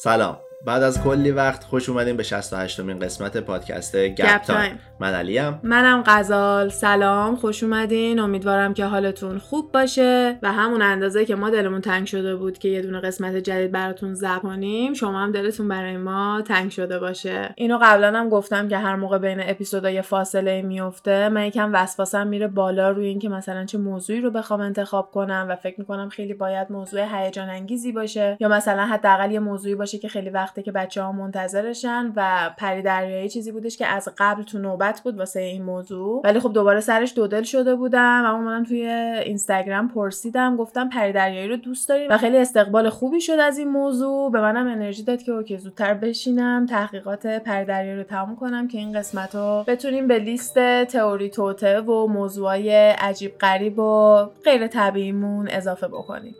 سلام. بعد از کلی وقت خوش اومدیم به 68 مین قسمت پادکست گپ تایم. من علیم. منم غزال. سلام خوش اومدین. امیدوارم که حالتون خوب باشه و همون اندازه که ما دلمون تنگ شده بود که یه دونه قسمت جدید براتون ضبط کنیم شما هم دلتون برای ما تنگ شده باشه. اینو قبلا هم گفتم که هر موقع بین اپیزودای فاصله میفته من یکم وسواسم میره بالا روی اینکه مثلا چه موضوعی رو بخوام انتخاب کنم و فکر می‌کنم خیلی باید موضوع هیجان انگیزی باشه یا مثلا حداقل یه موضوعی باشه که خیلی وقته که بچه ها منتظرشن و پری دریایی چیزی بودش که از قبل تو نوبت بود واسه این موضوع. ولی خب دوباره سرش دودل شده بودم. اما منم توی اینستاگرام پرسیدم گفتم پری دریایی رو دوست داریم و خیلی استقبال خوبی شد از این موضوع. به منم انرژی داد که okay زودتر بشینم تحقیقات پری دریایی رو تموم کنم که این قسمت رو بتونیم به لیست تئوری توطئه و موضوعای عجیب غریب و غیر طبیعیمون اضافه بکنیم.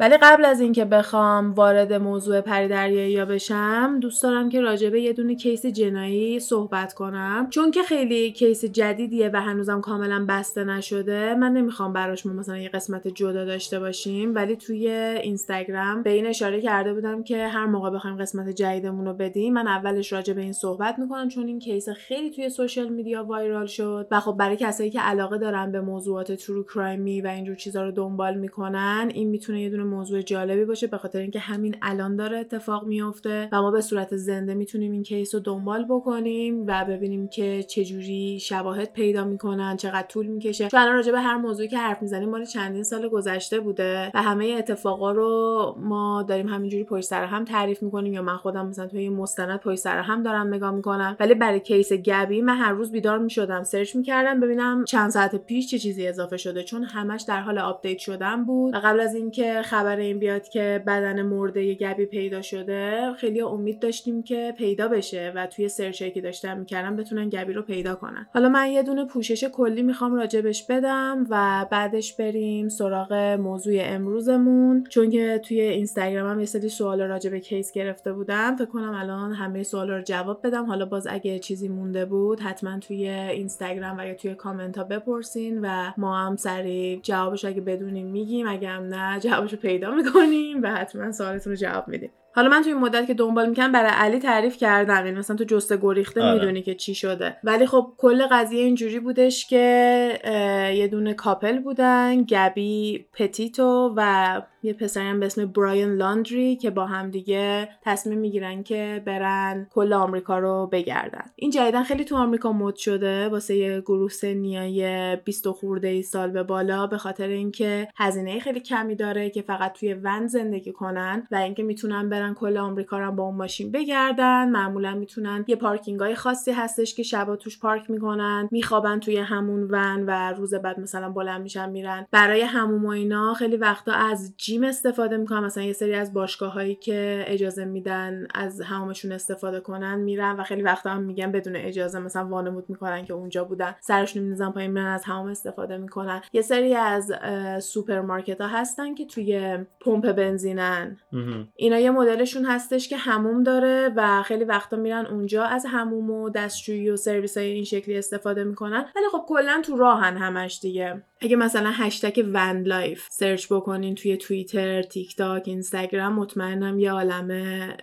ولی قبل از اینکه بخوام وارد موضوع پریا بشم دوست دارم که راجع به یه دونه case جنایی صحبت کنم. چون که خیلی case جدیدیه و هنوزم کاملا بسته نشده من نمی‌خوام براش ما مثلا یه قسمت جدا داشته باشیم. ولی توی اینستاگرام به این اشاره کرده بودم که هر موقع بخوایم قسمت جدیدمون رو بدیم من اولش راجع به این صحبت می‌کنم چون این case خیلی توی social media viral شد. و خب برای کسایی که علاقه دارن به موضوعات true crime ی و اینجور چیزا رو دنبال می‌کنن این می‌تونه یه دونه موضوع جالبی باشه به خاطر اینکه همین الان داره اتفاق میفته و ما به صورت زنده می‌تونیم این case رو دنبال بکنیم و ببینیم که چجوری شواهد پیدا می‌کنن چقدر طول می‌کشه. چون الان راجع به هر موضوعی که حرف می‌زنیم مال چندین سال گذشته بوده و همه اتفاقا رو ما داریم همینجوری پشت سر هم تعریف می‌کنیم یا من خودم مثلا توی مستند پشت سر هم دارم نگاه می‌کنم. ولی برای case گبی من هر روز بیدار می‌شدم search می‌کردم ببینم چند ساعت پیش چه چیزی اضافه شده. چون همش در حال update شدن بود و قبل از این که خبر این بیاد که بدن مرده گبی پیدا شده خیلی امید داشتیم که پیدا بشه و توی search ی که داشتم می‌کردم بتونن گبی رو پیدا کنن. حالا من یه دونه پوشش کلی می‌خوام راجبش بدم و بعدش بریم سراغ موضوع امروزمون. چون که توی اینستاگرامم یه سری سوال راجب case گرفته بودم فکر کنم الان همه سوالا رو جواب بدم. حالا باز اگه چیزی مونده بود حتما توی اینستاگرام و یا توی کامنت ها بپرسین و ما هم سریع جوابش اگه بدونیم میگیم اگه هم نه جوابش رو پیدا می‌کنیم و حتما سوالتون رو جواب میدیم حالا من توی این مدت که دنبال می‌کنم برای علی تعریف کردم یعنی مثلا تو جسته گریخته آره. می‌دونی که چی شده ولی خب کل قضیه اینجوری بودش که یه دونه کاپل بودن گبی پتیتو و یه پسرم به اسم برایان لاندری که با هم دیگه تصمیم می‌گیرن که برن کل آمریکا رو بگردن. این جدیدن خیلی تو آمریکا مد شده واسه یه گروه سنیای 20 خورده ای سال به بالا به خاطر اینکه هزینه خیلی کمی داره که فقط توی ون زندگی کنن و اینکه می‌تونن برن کل آمریکا رو با اون ماشین بگردن. معمولا می‌تونن یه پارکینگ های خاصی هستش که شبا توش پارک می‌کنن میخوابن توی همون ون و روز بعد مثلا بلند میشن میرن. برای حموم و اینا خیلی وقتا از gym استفاده می‌کنن. مثلا یه سری از باشگاه هایی که اجازه میدن از حمومشون استفاده کنن میرن و خیلی وقتا هم میگن بدون اجازه مثلا وانمود می‌کنن که اونجا بودن. سرشون می‌ندازن پایین میرن از حموم استفاده می‌کنن. یه سری از سوپرمارکت ها هستن که توی پمپ بنزینن. اینا یه مدلشون هستش که حموم داره و خیلی وقتا میرن اونجا از حموم و دستشویی و سرویس های این شکلی استفاده می‌کنن. ولی خب کلا تو راهن همش دیگه. اگه مثلا hashtag van life search بکنین توی توییتر، تیک تاک، اینستاگرام مطمئنم یه عالمه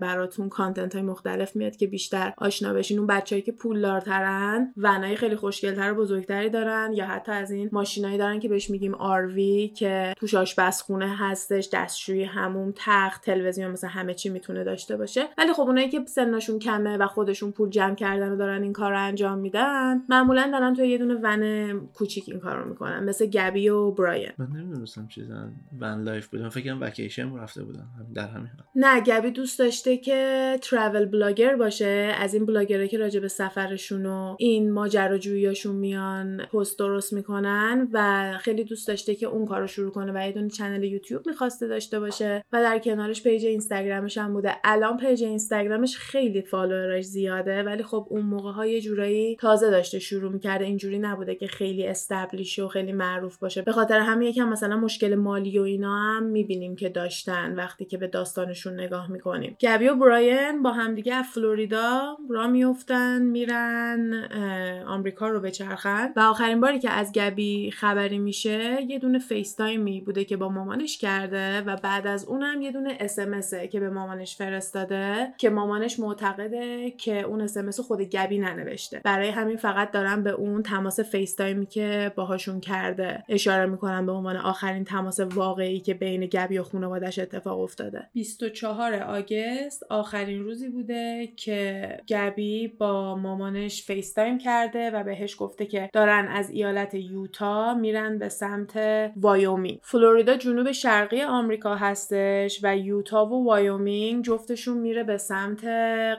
براتون کانتنت های مختلف میاد که بیشتر آشنا بشین. اون بچههایی که پولدارترن ونای خیلی خوشگلتر و بزرگتری دارن یا حتی از این ماشینایی دارن که بهش میگیم آروی که توش آشپزخونه هستش دستشویی هموم تخت تلویزیون مثلا همه چی می‌تونه داشته باشه. ولی خب اونایی که سنشون کمه و خودشون پول جمع کردن و دارن این کار انجام میدن معمولا دارن توی یه دونه ون کوچیک این کار رو می‌کنن مثل گبی و براین من نمی‌دونستم چیزا van life بودم فکر کنم وکیشن رفته بودم در همین نه گبی دوست داشته که travel blogger باشه. از این بلاگره که راجع به سفرشون و این ماجراجوییاشون میان پست درست می‌کنن و خیلی دوست داشته که اون کارو شروع کنه و یه دونه channel یوتیوب می‌خواسته داشته باشه و در کنارش page اینستاگرامش هم بوده. الان page اینستاگرامش خیلی follower ش زیاده ولی خب اون موقع ها یه جورایی تازه داشته شروع می‌کرده. اینجوری نبوده که خیلی establish و خیلی معروف باشه. به خاطر همین یکم مثلا مشکل مالی و اینا هم می‌بینیم که داشتن وقتی که به داستانشون نگاه می‌کنیم. گبی و براین با همدیگه از فلوریدا راه میفتن میرن آمریکا رو بچرخن. و آخرین باری که از گبی خبری میشه یه دونه FaceTime ی بوده که با مامانش کرده و بعد از اونم یه دونه اس که به مامانش فرستاده که مامانش معتقده که اون اس خود گبی ننوشته. برای همین فقط دارن به اون تماس FaceTime ی که باهاشون کرده. اشاره می‌کنن به عنوان آخرین تماس واقعی که بین گبی و خانوادش اتفاق افتاده. 24 August آخرین روزی بوده که گبی با مامانش FaceTime کرده و بهش گفته که دارن از ایالت یوتا میرن به سمت وایومینگ. فلوریدا جنوب شرقی آمریکا هستش و یوتا و وایومینگ جفتشون میره به سمت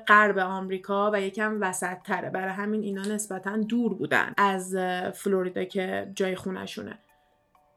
غرب آمریکا و یکم وسط تره برای همین اینا نسبتا دور بودن از فلوریدا که جای خونشونه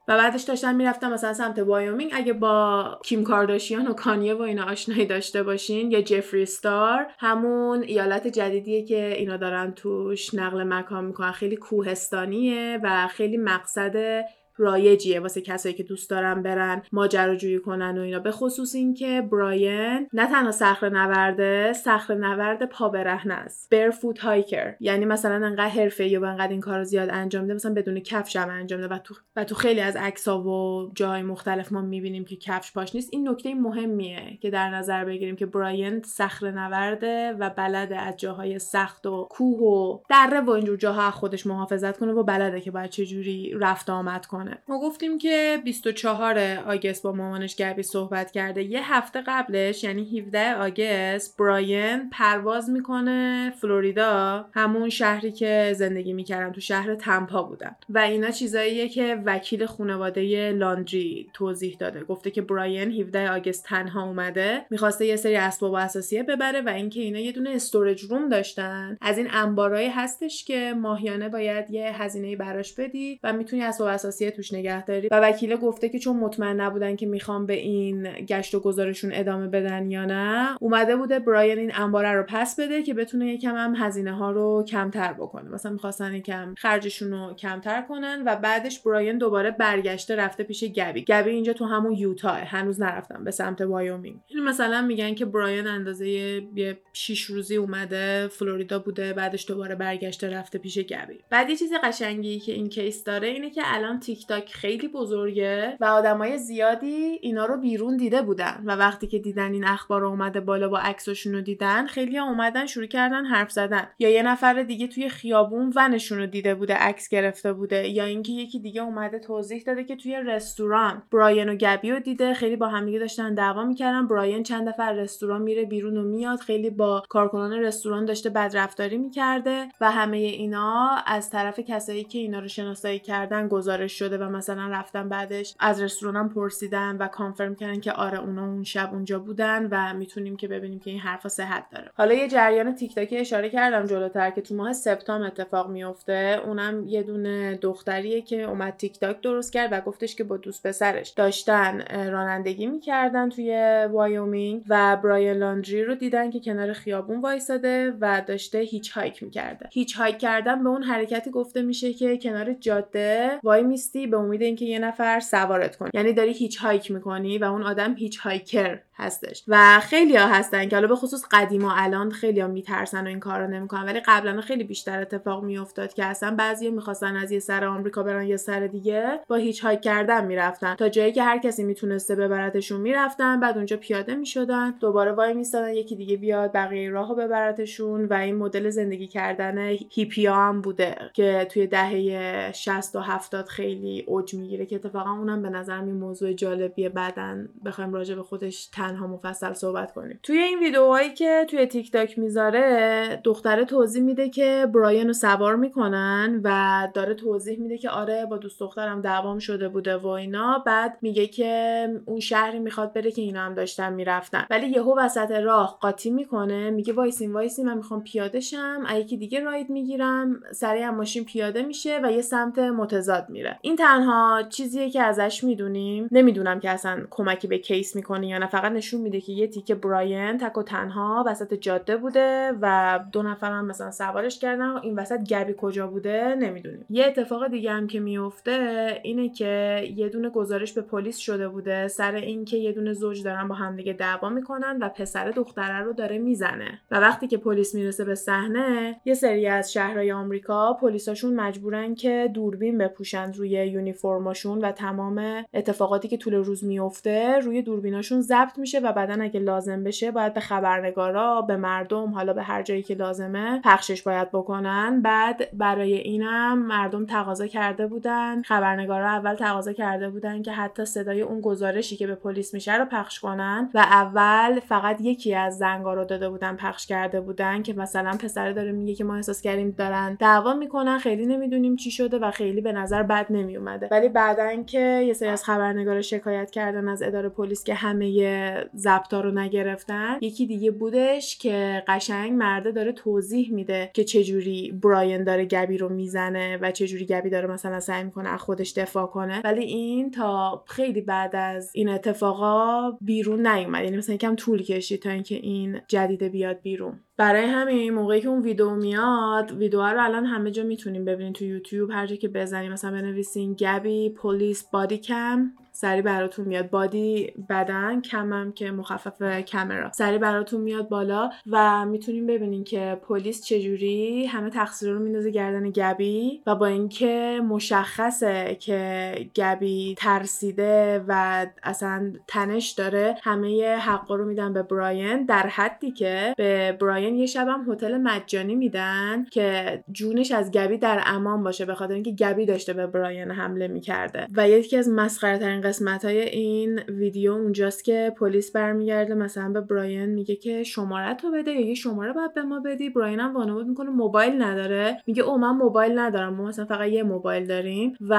و بعدش داشتن می‌رفتن مثلا سمت وایومینگ. اگه با کیم کارداشیان و کانیه و اینا آشنایی داشته باشین یا جفری ستار همون ایالت جدیدیه که اینا دارن توش نقل مکان می‌کنن. خیلی کوهستانیه و خیلی مقصد رایجیه واسه کسایی که دوست دارن برن ماجراجویی کنن و اینا. به خصوص اینکه براین نه تنها صخره نورده صخره نورد پا برهنه است. برفوت هایکر یعنی مثلا انقدر حرفه یا انقدر این کارو زیاد انجام میده مثلا بدون کفش هم انجام میده. و تو و تو خیلی از عکس‌ها و جای مختلف ما می‌بینیم که کفش پاش نیست. این نکته مهمیه که در نظر بگیریم که براین صخره نورده و بلده از جاهای سخت و کوه و دره و اینجور جاها خودش محافظت کنه و بلده که باید چجوری رفت آمد کنه. ما گفتیم که 24 آگست با مامانش گبی صحبت کرده. یه هفته قبلش یعنی 17 آگست براین پرواز می‌کنه فلوریدا همون شهری که زندگی می‌کردن تو شهر تمپا بودن. و اینا چیزاییه که وکیل خانواده لاندری توضیح داده. گفته که براین 17 آگست تنها اومده می‌خواسته یه سری اسباب و اساسیه ببره و اینکه اینا یه دونه استورج روم داشتن. از این انبارایی هستش که ماهیانه باید یه هزینه براش بدی و می‌تونی اسباب اساسیه توش نگهداری و وکیله گفته که چون مطمئن نبودن که می‌خوام به این گشت و گذارشون ادامه بدن یا نه اومده بوده براین این انباره رو پس بده که بتونه یکم هم هزینه ها رو کمتر بکنه. مثلا می‌خواستن یکم خرجشون رو کمتر کنن و بعدش براین دوباره برگشته رفته پیش گبی. گبی اینجا تو همون یوتا هنوز نرفتن به سمت وایومینگ. مثلا میگن که براین اندازه یه 6 روزی اومده فلوریدا بوده بعدش دوباره برگشته رفته پیش گبی. بعد یه چیز قشنگی که این case داره اینه که الان تیک تاک خیلی بزرگه و آدمای زیادی اینا رو بیرون دیده بودن و وقتی که دیدن این اخبار اومده بالا با عکسشون رو دیدن خیلی ها اومدن شروع کردن حرف زدن. یا یه نفر دیگه توی خیابون ونشون رو دیده بوده عکس گرفته بوده یا اینکه یکی دیگه اومده توضیح داده که توی رستوران براین و گبی رو دیده. خیلی با همدیگه داشتن دعوا می‌کردن. براین چند دفعه رستوران میره بیرون و میاد. خیلی با کارکنان رستوران داشته بدرفتاری می‌کرده و همه اینا از طرف کسایی که اینا رو شناسایی کردن گزارش و مثلا رفتن بعدش از رستورانم پرسیدن و confirm کردن که آره اونا اون شب اونجا بودن و می‌تونیم که ببینیم که این حرفا صحت داره. حالا یه جریان تیک تاکی اشاره کردم جلوتر که تو ماه سپتامبر اتفاق میفته اونم یه دونه دختریه که اومد تیک تاک درست کرد و گفتش که با دوست پسرش داشتن رانندگی می‌کردن توی وایومینگ و برایان لاندری رو دیدن که کنار خیابون وایساده و داشته hitchhike می‌کرده. hitchhike کردن به اون حرکتی گفته میشه که کنار جاده وای به امید اینکه یه نفر سوارت کنه. یعنی داری hitchhike می‌کنی و اون آدم hitchhiker هستش. و خیلی ها هستن که حالا به خصوص قدیم و الان خیلی ها میترسن و این کار رو نمی‌کنن. ولی قبلا خیلی بیشتر اتفاق میافتاد که اصلا بعضی می‌خواستن از یه سر آمریکا برن یه سر دیگه با hitchhike کردن می‌رفتن. تا جایی که هر کسی می‌تونسته ببرتشون می‌رفتن بعد اونجا پیاده می‌شدن. دوباره وای میستادن یکی دیگه بیاد بقیه راهو ببرتشون و این مدل زندگی کردن هیپیا هم بوده که توی دهه 60 و 70 خیلی اوج می‌گیره که اتفاقا اونم به نظر من موضوع جالبیه. بعدن بخوایم راجع به خودش تنها مفصل صحبت کنیم. توی این ویدیوهایی که توی تیک تاک می‌ذاره دختره توضیح میده که براین رو سوار می‌کنن و داره توضیح میده که آره با دوست دخترم دعوام شده بوده و اینا. بعد میگه که اون شهری می‌خواد بره که اینا هم داشتن می‌رفتن. ولی یهو وسط راه قاطی می‌کنه. میگه وایسین وایسین من می‌خوام پیاده شم. یکی دیگه ride می‌گیرم. سریع ماشین پیاده میشه و یه سمت متضاد میره. این تنها چیزیه که ازش می‌دونیم نمی‌دونم که اصلا کمکی به case می‌کنه یا نه. فقط نشون میده که یه تیکه براین تک و تنها وسط جاده بوده و دو نفر هم مثلا سوارش کردن و این وسط گبی کجا بوده نمی‌دونیم. یه اتفاق دیگه هم که میفته اینه که یه دونه گزارش به پلیس شده بوده. سر اینکه یه دونه زوج دارن با همدیگه دعوا می‌کنن و پسر دختره رو داره می‌زنه. و وقتی که پلیس می‌رسه به صحنه یه سری از شهرهای آمریکا پلیساشون مجبورن که دوربین بپوشن روی یونیفرماشون و تمام اتفاقاتی که طول روز میفته روی دوربیناشون ضبط میشه و بعدا اگه لازم بشه باید به خبرنگارا به مردم حالا به هر جایی که لازمه پخشش باید بکنن. بعد برای اینم مردم تقاضا کرده بودن. خبرنگارا اول تقاضا کرده بودن که حتی صدای اون گزارشی که به پلیس میشه رو پخش کنن و اول فقط یکی از زنگا رو داده بودن پخش کرده بودن که مثلا پسر داره میگه که ما احساس کردیم دارن دعوا می‌کنن خیلی نمی‌دونیم چی شده و خیلی به نظر بد نمیومده ولی بعدا که یه سری از خبرنگارا شکایت کردن از اداره پلیس که همه ضبطا رو نگرفتن یکی دیگه بودش که قشنگ مرده داره توضیح میده که چجوری براین داره گبی رو می‌زنه و چجوری گبی داره مثلا سعی می‌کنه از خودش دفاع کنه. ولی این تا خیلی بعد از این اتفاقا بیرون نیومد. یعنی مثلا یکم طول کشید تا اینکه این جدیده بیاد بیرون. برای همین موقعی که اون ویدیو میاد ویدیو رو الان همه جا می‌تونیم ببینین تو یوتیوب. هر جا که بزنیم مثلا بنویسین گبی پلیس بادی کم. سری براتون میاد. بادی بدن کمم که مخفف کامرا سری براتون میاد بالا و می‌تونیم ببینین که پلیس چجوری همه تقصیر رو میندازه گردن گبی و با اینکه مشخصه که گبی ترسیده و اصلا تنش داره همه حقا رو میدن به براین در حدی که به براین یه شبم هتل مجانی میدن که جونش از گبی در امان باشه به خاطر اینکه گبی داشته به براین حمله می‌کرده. و یکی از مسخره ترین قسمت های این ویدیو اونجاست که پلیس برمیگرده. مثلا به براین میگه که شماره تو بده یا یه شماره باید به ما بدی. براین هم وانمود می‌کنه. موبایل نداره. میگه او من موبایل ندارم. ما مثلا فقط یه موبایل داریم. و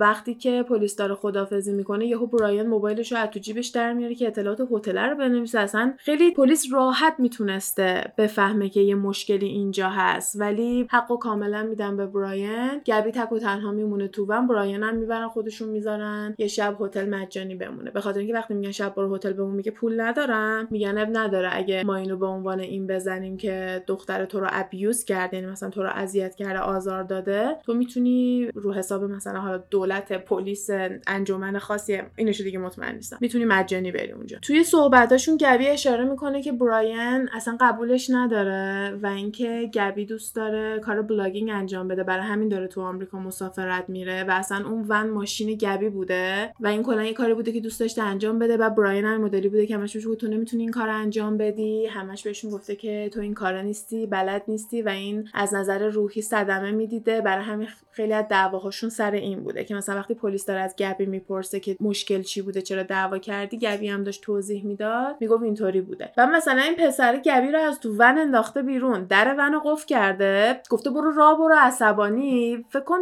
وقتی که پلیس داره خدافزی می‌کنه یهو براین موبایلش رو از تو جیبش در میاره که اطلاعات هتل رو بنویسه. اصلا خیلی پلیس راحت می‌تونسته بفهمه که یه مشکلی اینجا هست. ولی حقو کاملا میدن به براین گبی تک و تنها میمونه تو و براین هم می‌برن خودشون می‌ذارن. یه شب هتل مجانی بمونه. به خاطر اینکه وقتی میگن شب برو هتل بمون میگه پول ندارم. میگن اب نداره. اگه ما اینو به عنوان این بزنیم که دختر تو رو ابیوز کرد یعنی مثلا تو رو اذیت کرده آزار داده تو می‌تونی رو حساب مثلا حالا دولت پلیس انجمن خاصی اینشو دیگه مطمئن نیستم. می‌تونی مجانی بری اونجا. توی صحبتاشون گبی اشاره می‌کنه که براین اصلا قبولش نداره و اینکه گبی دوست داره کار blogging انجام بده. برای همین داره تو آمریکا مسافرت میره و اصلا اون ون ماشین گبی بوده و این کلا یه کاری بوده که دوست داشته انجام بده. و براین هم مدلی بوده که همش بهش تو نمی‌تونی این کار انجام بدی. همش بهشون گفته که تو این کارا نیستی بلد نیستی و این از نظر روحی صدمه می‌دیده. برای همین خیلی از دعواهاشون سر این بوده که مثلا وقتی پلیس داره از گبی می‌پرسه که مشکل چی بوده چرا دعوا کردی گبی هم داشت توضیح می‌داد. می‌گفت اینطوری بوده. و مثلا این پسر گبی رو از تو ون انداخته بیرون. در ون قفل کرده. گفته برو راه برو عصبانی. فکر کن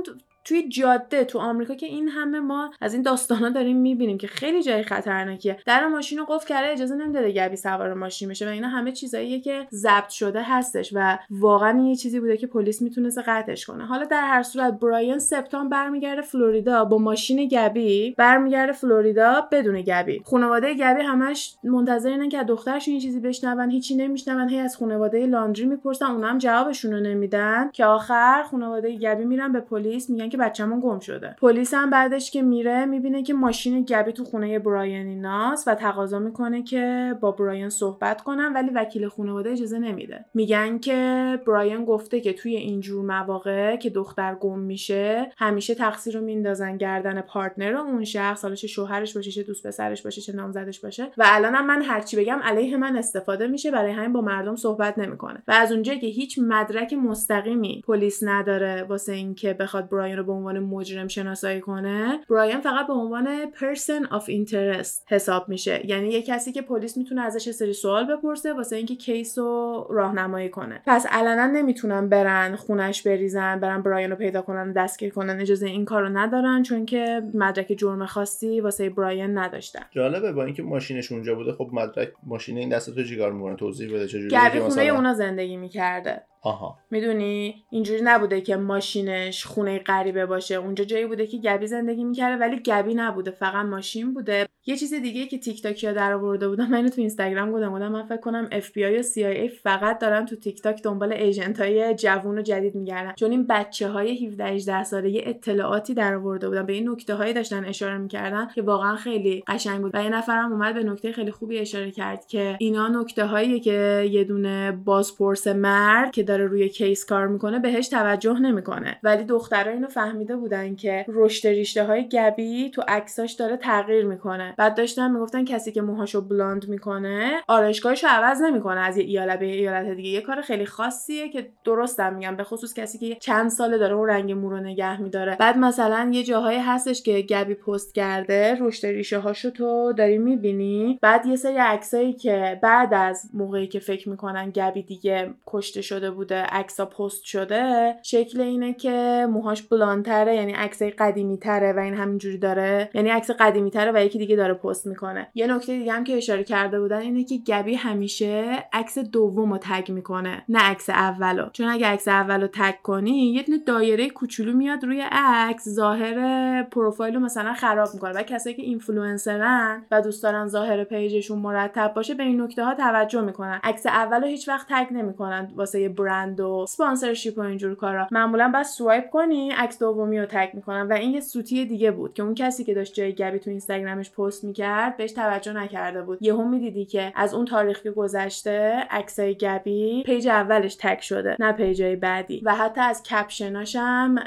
توی جاده تو آمریکا که این همه ما از این داستانا داریم می‌بینیم که خیلی جای خطرناکیه. در ماشین رو قفل کرده اجازه نمی‌داده گبی سوار ماشین بشه و اینا همه چیزاییه که ضبط شده هستش و واقعا یه چیزی بوده که پلیس می‌تونست قطعش کنه. حالا در هر صورت برایان سپتامبر برمیگرده فلوریدا با ماشین گبی برمیگرده فلوریدا بدون گبی. خانواده گبی همش منتظر اینن که دخترشون یه چیزی بشنون هیچی نمیشنون هی از خانواده لاندری می‌پرسن اونا هم جوابشون رو نمیدن. که آخر خانواده گبی میرن به پلیس میگن بچه‌مون گم شده. پلیس هم بعدش که میره می‌بینه که ماشین گبی تو خونه براین ایناست و تقاضا می‌کنه که با براین صحبت کنن ولی وکیل خانواده اجازه نمیده. میگن که براین گفته که توی اینجور مواقع که دختر گم میشه همیشه تقصیر رو میندازن گردن پارتنر اون شخص حالا چه شوهرش باشه چه دوست پسرش باشه چه نامزدش باشه. و الانم من هرچی بگم علیه من استفاده میشه برای همین با مردم صحبت نمی‌کنه. و از اونجایی که هیچ مدرک مستقیمی پلیس نداره واسه اینکه بخواد براین رو به عنوان مجرم شناسایی کنه براین فقط به عنوان person of interest حساب میشه. یعنی یه کسی که پلیس می‌تونه ازش یه سری سوال بپرسه واسه اینکه case رو راهنمایی کنه. پس علنا نمی‌تونن برن خونش بریزن برن براین رو پیدا کنن دستگیر کنن اجازه این کارو ندارن چون که مدرک جرم خاصی واسه براین نداشتن. جالبه با اینکه ماشینش اونجا بوده خب مدرک ماشین این دست تو چیکار می‌کنه؟ توضیح بده چجوری خونه اونا زندگی می‌کرده. آها. می‌دونی؟ اینجوری نبوده که ماشینش خونه غریبه باشه. اونجا جایی بوده که گبی زندگی می‌کرده ولی گبی نبوده. فقط ماشین بوده. یه چیز دیگه که تیک تاکیا در آورده بودم من تو اینستاگرام گفتم بودم من فکر کنم اف بی آی و CIA فقط دارن تو تیک تاک دنبال agent های جوون و جدید میگردن. چون این بچه های 17 18 ساله یه اطلاعاتی در آورده بودن به این نکته هایی داشتن اشاره می‌کردن که واقعا خیلی قشنگ بود. و یه نفرم اومد به نکته خیلی خوبی اشاره کرد که اینا نکته هایی که یه دونه بازپرس مرد که داره روی case کار می‌کنه بهش توجه نمی‌کنه. ولی دخترها اینو فهمیده بودن که رشد ریشته های گبی تو عکساش داره تغییر می‌کنه. بعد داشتن می‌گفتن کسی که موهاشو بلاند می‌کنه آرایشگاهشو عوض نمی‌کنه از یه ایالت به ایالت دیگه. یه کار خیلی خاصیه که درستم میگم به خصوص کسی که چند ساله داره اون رنگ مو رو نگه میداره. بعد مثلا یه جاهایی هستش که گبی پست کرده رشد ریشه هاشو تو داری می‌بینی. بعد یه سری عکسایی که بعد از موقعی که فکر می‌کنن گبی دیگه کشته شده بوده عکسا پست شده شکل اینه که موهاش بلانتره یعنی عکس قدیمی تره و این همینجوری داره. یعنی عکس قدیمی تره و یکی دیگه داره پست می‌کنه. یه نکته دیگه هم که اشاره کرده بودن اینه که گبی همیشه عکس دوم رو tag می‌کنه نه عکس اولو. چون اگه عکس اولو tag کنی یه دونه دایره کوچولو میاد روی عکس ظاهر پروفایل رو مثلا خراب می‌کنه. و کسایی که اینفلوئنسرن و دوست دارن ظاهر page شون مرتب باشه به این نکته ها توجه می‌کنن. عکس اولو هیچ وقت tag نمی‌کنن واسه برند و sponsorship و اینجور کارا. معمولا بعد swipe کنی عکس دومی رو tag می‌کنن. و این یه سوتی دیگه بود که اون کسی که داشت جای گبی تو اینستاگرامش می‌کرد بهش توجه نکرده بود. یهو می‌دیدی که از اون تاریخ که گذشته عکسای گبی page اولش tag شده نه page ای بعدی. و حتی از caption اش هم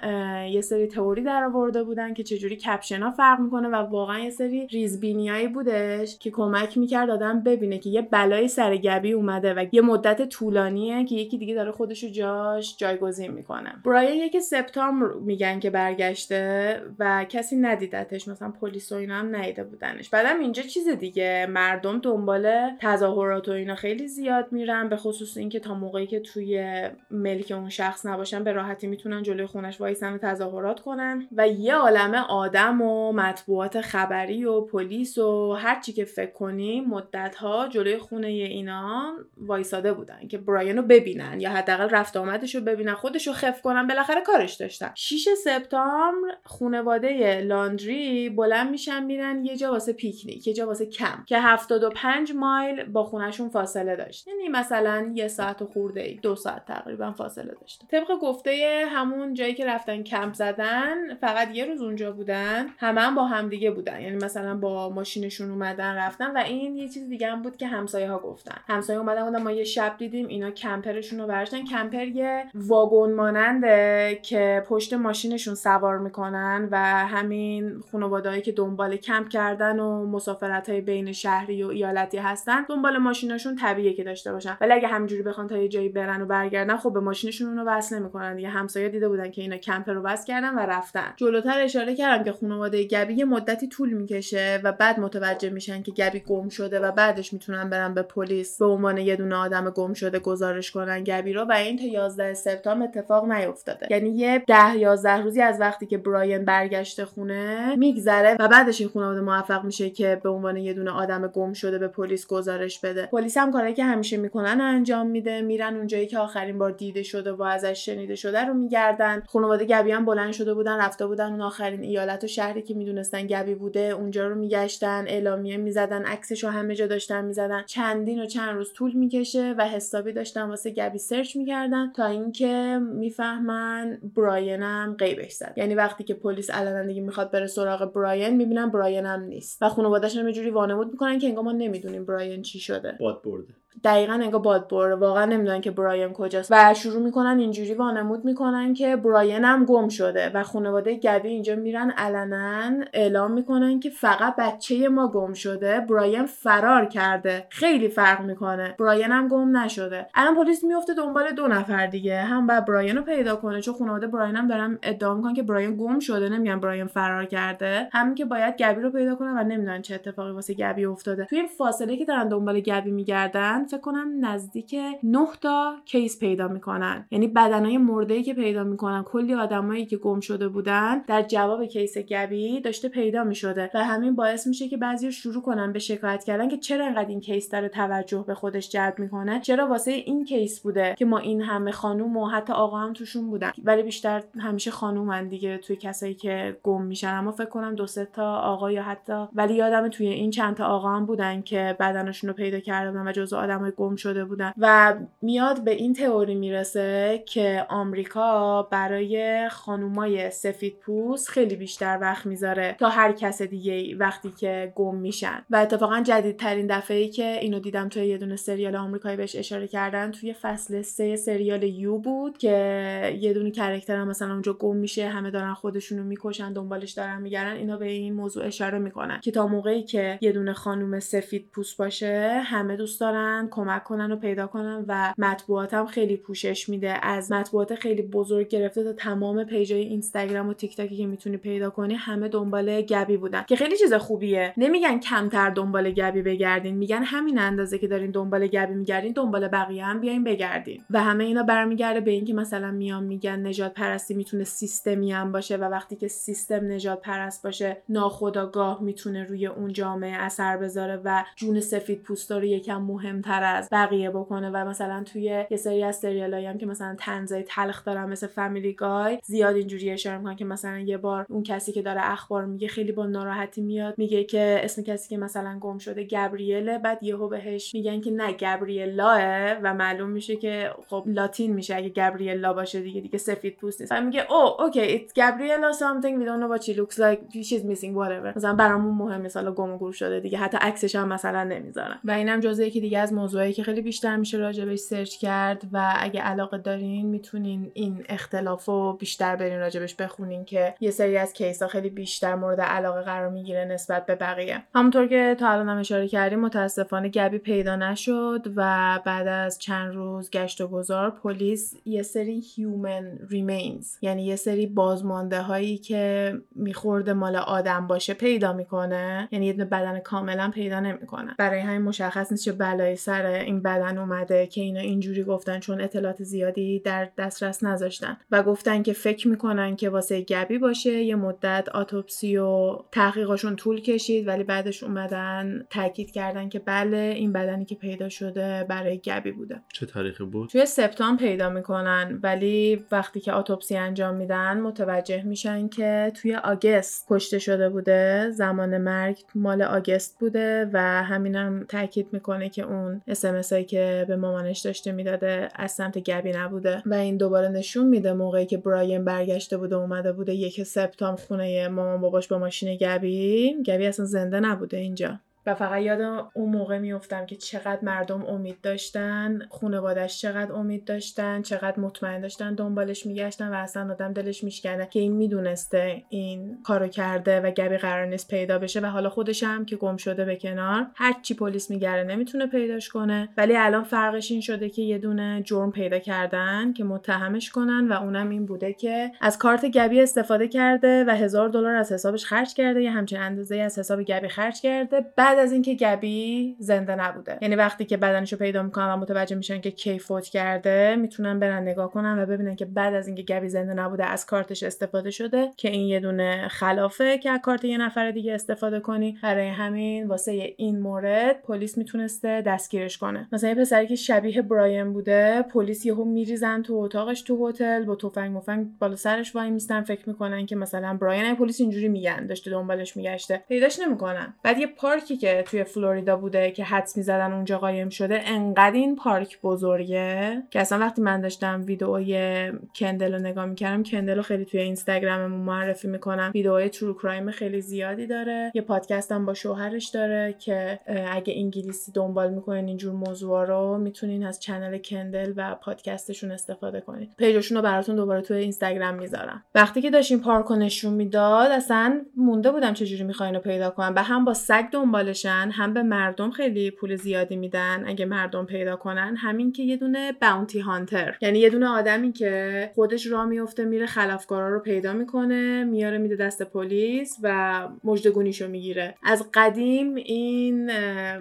یه سری تئوری در آورده بودن که چجوری کپشنا فرق می‌کنه و واقعا یه سری ریزبینیایی بودش که کمک می‌کرد آدم ببینه که یه بلای سر گبی اومده و یه مدت طولانیه که یکی دیگه داره خودشو جاش جایگزین می‌کنه. برایان یک سپتامبر میگن که برگشته و کسی ندیدتش مثلا پلیس و اینا هم ندیده بودنش بعدم اینجا چیز دیگه مردم دنبال تظاهرات و اینا خیلی زیاد میرن به خصوص اینکه تا موقعی که توی ملک اون شخص نباشن به راحتی می‌تونن جلوی خونش وایسن و تظاهرات کنن. و یه عالم آدم و مطبوعات خبری و پلیس و هر چی که فکر کنی مدت ها جلوی خونه اینا وایساده بودن که برایان رو ببینن یا حداقل رفت آمدش رو ببینن خودش رو خف کنن بالاخره کارش داشتن. 6 سپتامبر خانواده لاندری بلند میشن میرن یه جا واسه پیکنیک یه جا واسه کم که 75 مایل با خونشون فاصله داشت. یعنی مثلا یه ساعت و خورده ای دو ساعت تقریبا فاصله داشت. طبق گفته همون جایی که رفتن کمپ زدن فقط یه روز اونجا بودن همه هم با همدیگه بودن. یعنی مثلا با ماشینشون اومدن رفتن و این یه چیز دیگه هم بود که همسایه ها گفتن. همسایه اومدن بودن ما یه شب دیدیم اینا کمپرشون رو برشتن. کمپر یه واگن ماننده که پشت ماشینشون سوار می‌کنن و همین خانوادهایی که دنبال کمپ کردن و مسافرت های بین شهری و ایالتی هستن دنبال ماشینشون طبیعیه که داشته باشن. ولی اگه همینجوری بخوان تا یه جایی برن و برگردن خب به ماشینشون اونو وصل نمی‌کنن دیگه. همسایه دیده بودن که اینا کمپر رو وصل کردن و رفتن. جلوتر اشاره کردم که خانواده گبی یه مدتی طول می‌کشه و بعد متوجه میشن که گبی گم شده و بعدش می‌تونن برن به پلیس. به عنوان یه دونه آدم گم شده گزارش کنن گبی رو و این تا 11 سپتامبر اتفاق نیفتاده. یعنی یه 10 11 روزی از وقتی که براین برگشته خونه میگذره و بعدش این خانواده موفق میشه که به عنوان یه دونه آدم گم شده به پلیس گزارش بده. پلیس هم کاری که همیشه می‌کنن انجام میده. میرن اونجایی که آخرین بار دیده شده و ازش شنیده شده رو میگردن. خانواده گبی هم بلند شده بودن رفته بودن اون آخرین ایالت و شهری که می‌دونستن گبی بوده اونجا رو میگشتن اعلامیه می‌زدن عکسش رو همه جا داشتن می‌زدن. چندین و چند روز طول می‌کشه و حسابی داشتن واسه گبی سرچ می‌کردن تا اینکه می‌فهمن براین هم قیبش زد. یعنی وقتی که پلیس علنا دیگه می‌خواد بره سراغ براین می‌بینن براین هم نیست. و خانواده‌اش هم یه جوری وانمود می‌کنن که انگار ما نمی‌دونیم براین چی شده. باد برده. دقیقا انگار باد برده واقعا نمی‌دونن که براین کجاست. و شروع می‌کنن اینجوری وانمود می‌کنن که براین هم گم شده و خانواده گبی اینجا میرن علنا اعلام می‌کنن که فقط بچه ما گم شده براین فرار کرده. خیلی فرق می‌کنه. براین هم گم نشده. الان پلیس میفته دنبال دو نفر دیگه. هم بعد براین رو پیدا کنه چون خانواده براین هم دارن ادعا می‌کنن که براین گم شده نمیگن براین فرار کرده. همین که باید گبی رو پیدا کنن و نمی‌دونن چه اتفاقی واسه گبی افتاده. توی فاصله که دارن دنبال گبی میگردن میگردن فکر کنم نزدیک 9 تا case پیدا می‌کنن. یعنی بدنهای مرده که پیدا می‌کنن کلی آدمایی که گم شده بودن در جواب case گبی داشته پیدا می‌شده و همین باعث میشه که بعضی شروع کنن به شکایت کردن که چرا انقدر این case داره توجه به خودش جلب می‌کنه؟ چرا واسه این case بوده که ما این همه خانوم و حتی آقا هم توشون بودن؟ ولی بیشتر همیشه خانومن دیگه توی کسایی که گم میشن. اما فکر کنم دو سه تا آقا یا حتی ولی یادم توی این چند تا آقا هم بودن که بدنشون رو پیدا کرده بودن و جزو آدمای گم شده بودن. و میاد به این تئوری می‌رسه که آمریکا برای خانومای سفید پوست خیلی بیشتر وقت می‌ذاره تا هر کس دیگه وقتی که گم میشن. و اتفاقا جدیدترین دفعه ای که اینو دیدم توی یه دونه سریال آمریکایی بهش اشاره کردن توی فصل سه سریال یو بود که یه دونه کرکتر هم مثلا اونجا گم میشه همه دارن خودشونو می‌کشن دنبالش دارن میگردن اینا به این موضوع اشاره می‌کنن. که تا موقعی که یه دونه خانم سفید پوست باشه همه دوست دارن کمک کنن و پیدا کنن و مطبوعات هم خیلی پوشش میده. از مطبوعات خیلی بزرگ گرفته تا تمام پیجای اینستاگرام و تیک تاکی که می‌تونی پیدا کنی همه دنبال گبی بودن که خیلی چیز خوبیه. نمیگن کمتر دنبال گبی بگردین میگن همین اندازه که دارین دنبال گبی میگردین دنبال بقیه هم بیاین بگردین. و همه اینا برمیگرده به اینکه مثلا میان میگن نجات پرستی می‌تونه سیستمی هم باشه و وقتی که سیستم نجات پرست باشه ناخداگاه می‌تونه روی اون جامعه اثر بذاره و جون سفید پوستا رو یکم مهمتر از بقیه بکنه و مثلا توی یه سری از سریالایی هم که مثلا تنزای تلخ دارن مثل فامیلی گای زیاد اینجوری اشاره می‌کنن که مثلا یه بار اون کسی که داره اخبار میگه خیلی با ناراحتی میاد میگه که اسم کسی که مثلا گم شده گبریله بعد یهو بهش میگن که نه گبریلاه و معلوم میشه که خب لاتین میشه اگه گبریلا باشه دیگه دیگه سفید پوست نیست. میگه او اوکی it's Gabriella something we don't know what she looks like she's missing whatever. مثلا برامون مهم مثلا گم و گور شده دیگه حتی عکسش هم مثلا نمی‌ذارن. و اینم جزء یکی دیگه از موضوعی که خیلی بیشتر میشه راجبش search کرد و اگه علاقه دارین می‌تونین این اختلافو بیشتر برین راجبش بخونین که یه سری از case ا خیلی بیشتر مورد علاقه قرار می‌گیره نسبت به بقیه. همونطور که تا الان هم اشاره کردیم متاسفانه گبی پیدا نشد و بعد از چند روز گشت و گذار پلیس یه سری human remains یعنی یه سری بازمانده هایی که می‌خورده مال آدم باشه پیدا می‌کنه. یعنی یه بدن کاملا پیدا نمی‌کنه. برای همین مشخص نیست چه بلایی سر این بدن اومده که اینا اینجوری گفتن چون اطلاعات زیادی در دسترس نذاشتن. و گفتن که فکر می‌کنن که واسه گبی باشه یه مدت آتوپسی و تحقیقاشون طول کشید ولی بعدش اومدن تاکید کردن که بله این بدنی که پیدا شده برای گبی بوده. چه تاریخی بود؟ توی سپتامبر پیدا می‌کنن ولی وقتی که آتوپسی انجام میدن متوجه میشن که توی آگست کشته شده بوده. زمان مرگ مال آگست بوده و همینم تاکید می‌کنه که اون اسمس هایی که به مامانش داشته می‌داده از سمت گبی نبوده. و این دوباره نشون میده موقعی که براین برگشته بوده اومده بوده یک سپتامبر خونه مامان باباش با ماشین گبی. گبی اصلا زنده نبوده اینجا. و فقط یاد اون موقع میفتم که چقدر مردم امید داشتن خانوادش چقدر امید داشتن چقدر مطمئن داشتن دنبالش میگشتن و اصلا آدم دلش میشکنه که این می‌دونسته این کارو کرده و گبی قرار نیست پیدا بشه و حالا خودش هم که گم شده به کنار هر چی پلیس میگره نمی‌تونه پیداش کنه. ولی الان فرقش این شده که یه دونه جرم پیدا کردن که متهمش کنن و اونم این بوده که از کارت گبی استفاده کرده و هزار دلار از حسابش خرج کرده یه همچین اندازه از حساب گبی خرج کرده. از اینکه گبی زنده نبوده. یعنی وقتی که بدنشو پیدا می‌کنن و متوجه میشن که کی فوت کرده می‌تونن برن نگاه کنن و ببینن که بعد از اینکه گبی زنده نبوده از کارتش استفاده شده که این یه دونه خلافه که از کارت یه نفر دیگه استفاده کنی. برای همین واسه این مورد پلیس می‌تونسته دستگیرش کنه. مثلا یه پسری که شبیه براین بوده پلیس یهو میریزن تو اتاقش تو هتل با تفنگ مفنگ بالا سرش وای میستن فکر می‌کنن که مثلا براین پلیس اینجوری میگن داشته دنبالش میگشته. پیداش نمی‌کنن. بعد یه پارکی که توی فلوریدا بوده که حدس می‌زدن اونجا قایم شده انقدر این پارک بزرگه که اصلا وقتی من داشتم ویدئوی کندل رو نگاه می‌کردم کندل رو خیلی توی اینستاگراممون معرفی می‌کنم. ویدئوهای true crime خیلی زیادی داره. یه پادکست هم با شوهرش داره که اگه انگلیسی دنبال می‌کنین اینجور موضوع رو می‌تونین از channel کندل و پادکستشون استفاده کنید page شون رو براتون دوباره توی اینستاگرام می‌ذارم. وقتی که داشتیم پارک نشون می‌داد اصلا مونده بودم چجوری می‌خواین رو پیدا کنم. به هم با سگ دنبال دنبالشن هم به مردم خیلی پول زیادی میدن اگه مردم پیدا کنن همین که یه دونه bounty hunter یعنی یه دونه آدمی که خودش را میفته میره خلافکارا رو پیدا می‌کنه میاره میده دست پلیس و مژدگونیشو می‌گیره. از قدیم این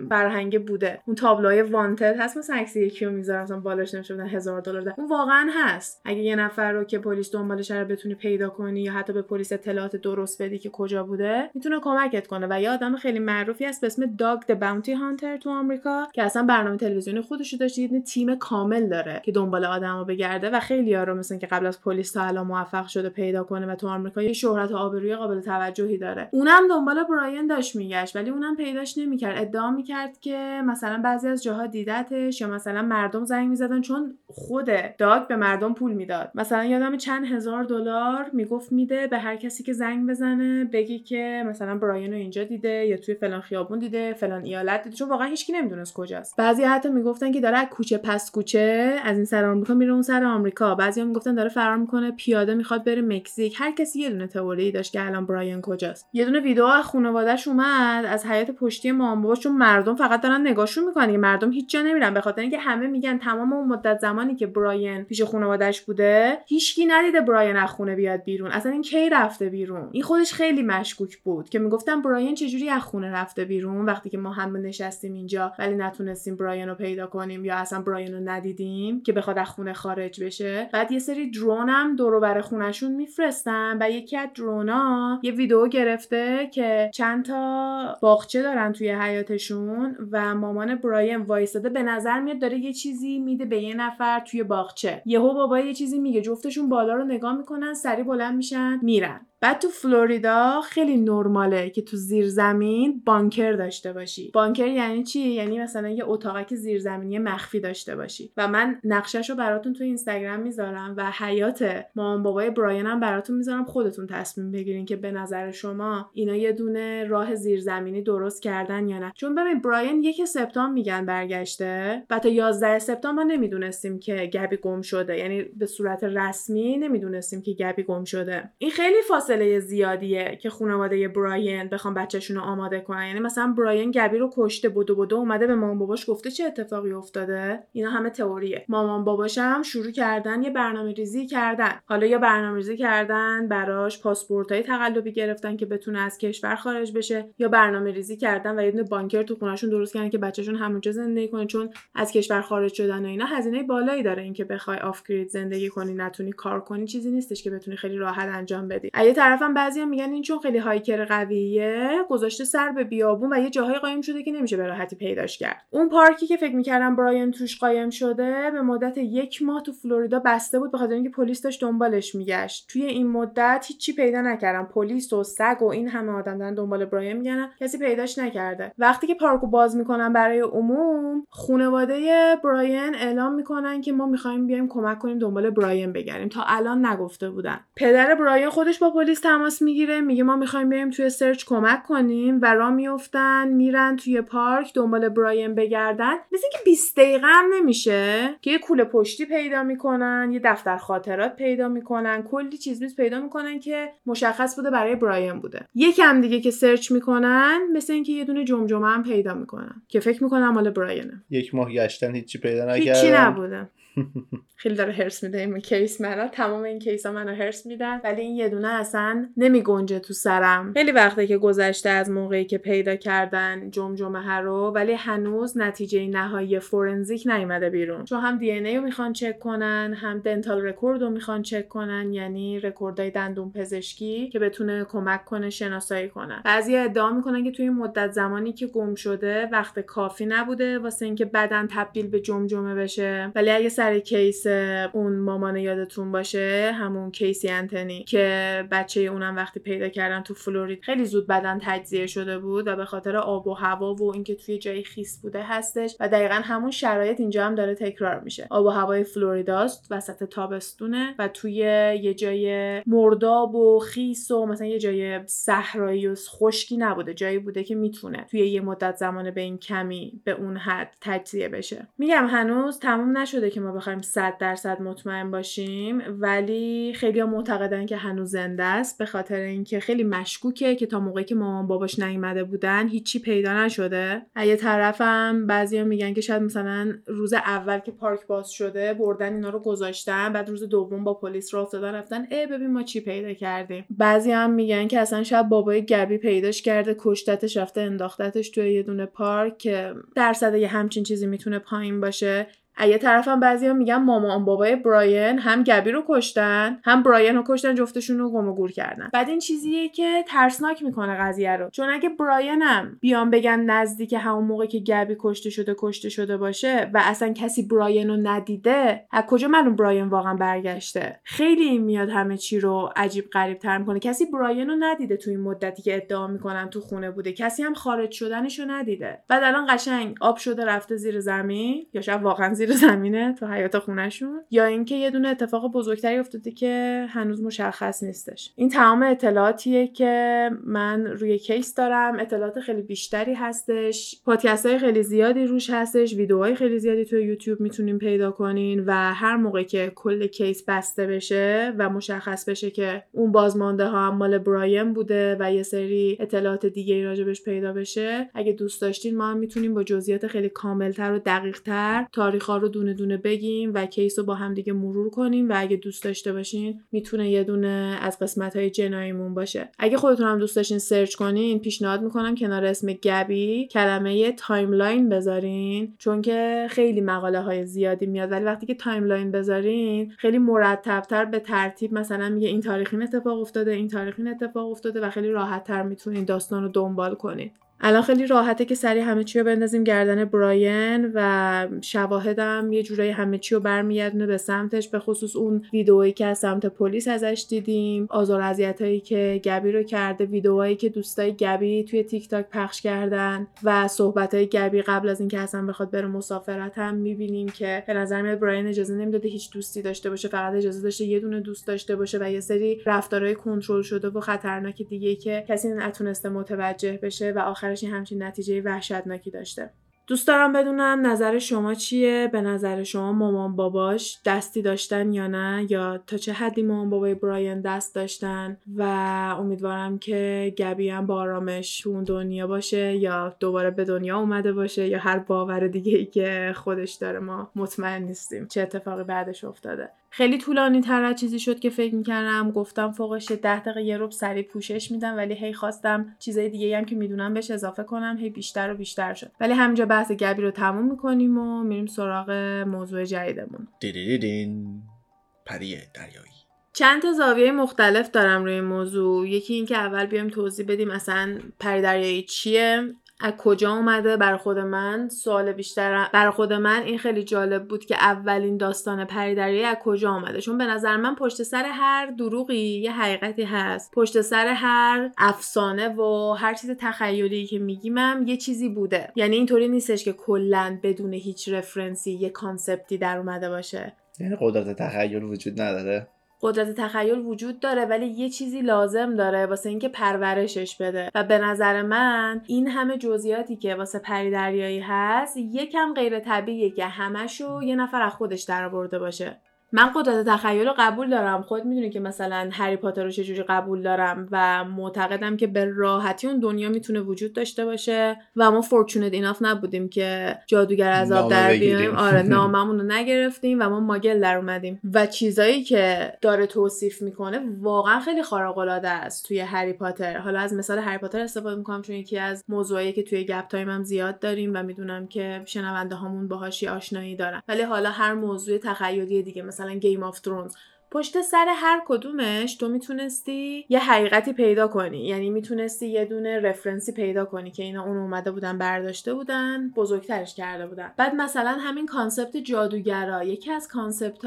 فرهنگ بوده. اون تابلوهای وانتد هست مثلا عکس یکی رو می‌ذارن مثلا بالاش نمیشه بودن هزار دلار اون واقعا هست. اگه یه نفر رو که پلیس دنبالش رو بتونی پیدا کنی یا حتی به پلیس اطلاعات درست بدی که کجا بوده می‌تونه کمکت کنه. و یه آدم خیلی معروفی هست به اسم داگ د باونتی هانتر تو آمریکا که اصلا برنامه تلویزیونی خودش داشت یه تیم کامل داره که دنبال آدمو بگرده و خیلی رو مثلا که قبل از پلیس تا الان موفق شده پیدا کنه و تو آمریکا یه شهرت آبروی قابل توجهی داره. اونم دنبال براین داشت میگشت ولی اونم پیداش نمی‌کرد. ادعا می‌کرد که مثلا بعضی از جاها دیدتش یا مثلا مردم زنگ می‌زدن چون خود داگ به مردم پول می‌داد. مثلا یادم چند هزار دلار می‌گفت میده به هر کسی که زنگ بزنه بگی که مثلا براین رو اینجا دیده یا توی فلان خیابون دیده فلان ایالت دیده. چون واقعا هیچکی نمی‌دونست کجاست. بعضی حتی می‌گفتن که داره کوچه پس کوچه از این سر آمریکا میره اون سر آمریکا. بعضیا می‌گفتن داره فرار می‌کنه پیاده می‌خواد بره مکزیک. هر کسی یه دونه تئوری داشت که الان براین کجاست. یه دونه ویدیو از خانواده‌اش اومد از حیات پشتی مام چون مردم فقط دارن نگاهشون می‌کنن مردم هیچ جا نمیرن. به خاطر اینکه همه میگن تمام اون مدت زمانی که براین پیش خانواده‌اش بوده هیچکی ندیده براین از خونه بیاد بیرون. اصلا این کی رفته بیرون؟ این خودش خیلی مشکوک بود که می‌گفتن براین چجوری از خونه رفته بیرون؟ وقتی که ما هم نشستیم اینجا ولی نتونستیم براین رو پیدا کنیم یا اصلا براین رو ندیدیم که بخواد از خونه خارج بشه. بعد یه سری درون هم دور بر خونشون میفرستن و یکی از درونا یه ویدیو گرفته که چند تا باغچه دارن توی حیاتشون و مامان براین وایستاده به نظر میاد داره یه چیزی میده به یه نفر توی باغچه. یهو بابا یه چیزی میگه جفتشون بالا رو نگاه می‌کنن سری بلند میشن میرن. بعد تو فلوریدا خیلی نرماله که تو زیر زمین بانکر داشته باشی. بانکر یعنی چی؟ یعنی مثلا یه اتاقک زیرزمینی مخفی داشته باشی. و من نقشش رو براتون تو اینستاگرام می‌ذارم و حیات مامان بابای براین هم براتون می‌ذارم خودتون تصمیم بگیرین که به نظر شما اینا یه دونه راه زیرزمینی درست کردن یا نه. چون ببین براین یک سپتامبر میگن برگشته. و تا 11 سپتامبر ما نمی‌دونستیم که گبی گم شده. یعنی به صورت رسمی نمی‌دونستیم که گبی گم شده. این خیلی فاصله زیادیه که خانواده براین بخوان بچهشون رو آماده کنن. یعنی مثلا براین گبی رو کشته بودو بودو اومده به مامان باباش گفته چه اتفاقی افتاده؟ اینا همه تئوریه. مامان باباش هم شروع کردن یه برنامه ریزی کردن. حالا یا برنامه ریزی کردن براش پاسپورت های تقلبی گرفتن که بتونه از کشور خارج بشه یا برنامه ریزی کردن و یه دونه bunker تو خونهشون درست کردن که بچهشون همونجا زندگی کنه. چون از کشور خارج شدن و اینا هزینه بالایی داره اینکه بخوای off زندگی کنی نتونی کار کنی چیزی نیستش که بتونی خیلی راحت انجام بدی. طرفم بعضیا میگن این چون خیلی هایکر قویه گذاشته سر به بیابون و یه جاهای قایم شده که نمیشه به راحتی پیداش کرد. اون پارکی که فکر می‌کردم برایان توش قایم شده به مدت یک ماه تو فلوریدا بسته بود به خاطر اینکه پلیس داشت دنبالش میگشت. توی این مدت هیچی پیدا نکردم. پلیس و سگ و این همه آدم دارن دنبال برایان میگن کسی پیداش نکرده. وقتی که پارکو باز می‌کنن برای عموم خانواده براین اعلام می‌کنن که ما می‌خوایم بیایم کمک کنیم دنبال براین بگردیم. تا الان نگفته بودن. پدر براین خودش با تماس می‌گیره میگه ما می‌خوایم بریم توی search کمک کنیم و را میفتن میرن توی پارک دنبال براین بگردن. مثل که 20 دقیقه هم نمیشه که یه کوله پشتی پیدا می‌کنن یه دفتر خاطرات پیدا می‌کنن کلی چیز میز پیدا می‌کنن که مشخص بوده برای براین بوده. یکم دیگه که search می‌کنن مثل اینکه یه دونه جمجمه هم پیدا می‌کنن که فکر می‌کنم مال براینه یک ماه گشتن هیچی پیدا نکردن. هیچی نبوده. خیلی داره حرص میده این case منو. تمام این case ها منو حرص میدن. ولی این یه دونه اصلا نمی گنجه تو سرم. خیلی وقته که گذشته از موقعی که پیدا کردن جمجمه رو ولی هنوز نتیجه نهایی forensic نیومده بیرون. چون هم DNA رو می‌خوان چک کنن هم dental record رو می‌خوان چک کنن یعنی رکوردای دندون پزشکی که بتونه کمک کنه شناسایی کنن بعضی ادعا می‌کنن که توی این مدت زمانی که گم شده وقت کافی نبوده واسه اینکه بدن تبدیل به جمجمه بشه. ولی اگه سر case اون مامان یادتون باشه همون Casey Anthony که بچه اونم وقتی پیدا کردن تو فلوریدا خیلی زود بدن تجزیه شده بود و به خاطر آب و هوا و اینکه توی جای خیس بوده هستش و دقیقا همون شرایط اینجا هم داره تکرار میشه. آب و هوای فلوریداست وسط تابستونه و توی یه جای مرداب و خیس و مثلا یه جای صحرایی و خشکی نبوده جایی بوده که می‌تونه توی یه مدت زمان به این کمی به اون حد تجزیه بشه. میگم هنوز تموم نشده که ما بخوایم 100 درصد مطمئن باشیم ولی خیلی معتقدن که هنوز زنده است به خاطر اینکه خیلی مشکوکه که تا موقعی که مامان باباش نیومده بودن هیچی پیدا نشده. یه طرفم بعضیا میگن که شاید مثلا روز اول که پارک باز شده بردن اینا رو گذاشتن بعد روز دوم با پلیس راه افتادن رفتن ای ببین ما چی پیدا کردیم. بعضی هم میگن که اصلا شاید بابای گبی پیداش کرده کشتتش رفته انداختتش توی یه دونه پارک که درصد یه همچین چیزی می‌تونه پایین باشه. یه طرفم بعضیا میگن مامان بابای براین هم گبی رو کشتن هم براین رو کشتن جفتشون رو گم و گور کردن. بعد این چیزیه که ترسناک می‌کنه قضیه رو. چون اگه براین هم بیان بگن نزدیک همون موقع که گبی کشته شده کشته شده باشه و اصلا کسی براین رو ندیده از کجا معلوم براین واقعا برگشته؟ خیلی این میاد همه چی رو عجیب غریب تر می‌کنه. کسی براین رو ندیده تو این مدتی که ادعا می‌کنن تو خونه بوده. کسی هم خارج شدنش ندیده. بعد الان قشنگ آب شده رفته زیر زمین یا شاید واقعا زیر زمینه تو حیات خونشون یا اینکه یه دونه اتفاق بزرگتری افتاده که هنوز مشخص نیستش. این تمام اطلاعاتیه که من روی کیس دارم. اطلاعات خیلی بیشتری هستش. پادکست های خیلی زیادی روش هستش. ویدیوهای خیلی زیادی تو یوتیوب می‌تونین پیدا کنین و هر موقع که کل case بسته بشه و مشخص بشه که اون بازمانده ها هم مال برایم بوده و یه سری اطلاعات دیگه ای راجبش پیدا بشه اگه دوست داشتین ما هم می‌تونیم با جزئیات خیلی کاملتر و دقیقتر تاریخ ها رو دونه دونه بگیم و case رو با هم دیگه مرور کنیم و اگه دوست داشته باشین می‌تونه یه دونه از قسمت های جناییمون باشه. اگه خودتون هم دوست داشتین search کنین پیشنهاد می‌کنم کنار اسم گبی کلمه timeline بذارین چون که خیلی مقاله های زیادی میاد. ولی وقتی که timeline بذارین خیلی مرتبتر به ترتیب مثلا میگه این تاریخ این اتفاق افتاده این تاریخ این اتفاق افتاده و خیلی راحتتر می‌تونین داستان رو دنبال کنین. الان خیلی راحته که سری همه چی رو بندازیم گردن براین و شواهدم یه جورایی همه چی رو برمیگردونه به سمتش به خصوص اون ویدئویی که از سمت پلیس ازش دیدیم آزار اذیت هایی که گبی رو کرده ویدئوهایی که دوستای گبی توی تیک تاک پخش کردن و صحبت های گبی قبل از اینکه اصلا بخواد بره مسافرت هم می‌بینیم که به نظر میاد براین اجازه نمی‌داده هیچ دوستی داشته باشه فقط اجازه داشته یه دونه دوست داشته باشه و یه سری رفتارهای کنترل شده و خطرناک دیگه که کسی نتونسته متوجه بشه و آخر آخرش همچین نتیجه وحشتناکی داشته. دوست دارم بدونم نظر شما چیه؟ به نظر شما مامان باباش دستی داشتن یا نه؟ یا تا چه حدی مامان بابای براین دست داشتن؟ و امیدوارم که گبی هم با آرامش اون دنیا باشه یا دوباره به دنیا اومده باشه یا هر باور دیگه ای که خودش داره ما مطمئن نیستیم چه اتفاقی بعدش افتاده. خیلی طولانی تر از چیزی شد که فکر می‌کردم. گفتم فوقش ده دقیقه یه روب سریع پوشش میدم ولی هی خواستم چیزای دیگه هم که می‌دونم بهش اضافه کنم هی بیشتر و بیشتر شد. ولی همینجا بحث گبی رو تموم می‌کنیم و میریم سراغ موضوع جدیدمون. دیدیدین پریه دریایی. چند تا زاویه مختلف دارم روی موضوع. یکی اینکه اول بیایم توضیح بدیم اصلا پری دریایی چیه. از کجا اومده بر خود من؟ سوال بیشتر. بر خود من این خیلی جالب بود که اولین داستان پریدریایی از کجا اومده. چون به نظر من پشت سر هر دروغی یه حقیقتی هست. پشت سر هر افسانه و هر چیز تخیلی که میگیمم یه چیزی بوده. یعنی اینطوری نیستش که کلا بدون هیچ رفرنسی یه کانسپتی در اومده باشه. یعنی قدرت تخیل وجود نداره. قدرت تخیل وجود داره ولی یه چیزی لازم داره واسه اینکه پرورشش بده. و به نظر من این همه جزئیاتی که واسه پری دریایی هست یکم غیر طبیعیه که همشو یه نفر از خودش درآورده باشه. من قدرت تخیل رو قبول دارم. خودت می‌دونی که مثلا هری پاتر رو چجوری قبول دارم و معتقدم که به راحتی اون دنیا می‌تونه وجود داشته باشه و ما fortunate enough نبودیم که جادوگر از آب در بیاریم. آره نامه‌مون رو نگرفتیم و ما muggle در اومدیم. و چیزایی که داره توصیف می‌کنه واقعا خیلی خارق العاده است توی هری پاتر. حالا از مثال هری پاتر استفاده می‌کنم چون یکی از موضوعایی که توی گپ تایم هم زیاد داریم و می‌دونم که شنونده هامون باهاش آشنایی دارن. ولی حالا هر موضوع تخیلی دیگه مثلا مثلا Game of Thrones پشت سر هر کدومش تو می‌تونستی یه حقیقتی پیدا کنی. یعنی می‌تونستی یه دونه reference ی پیدا کنی که اینا اون اومده بودن برداشته بودن بزرگترش کرده بودن. بعد مثلا همین concept جادوگرا یکی از concept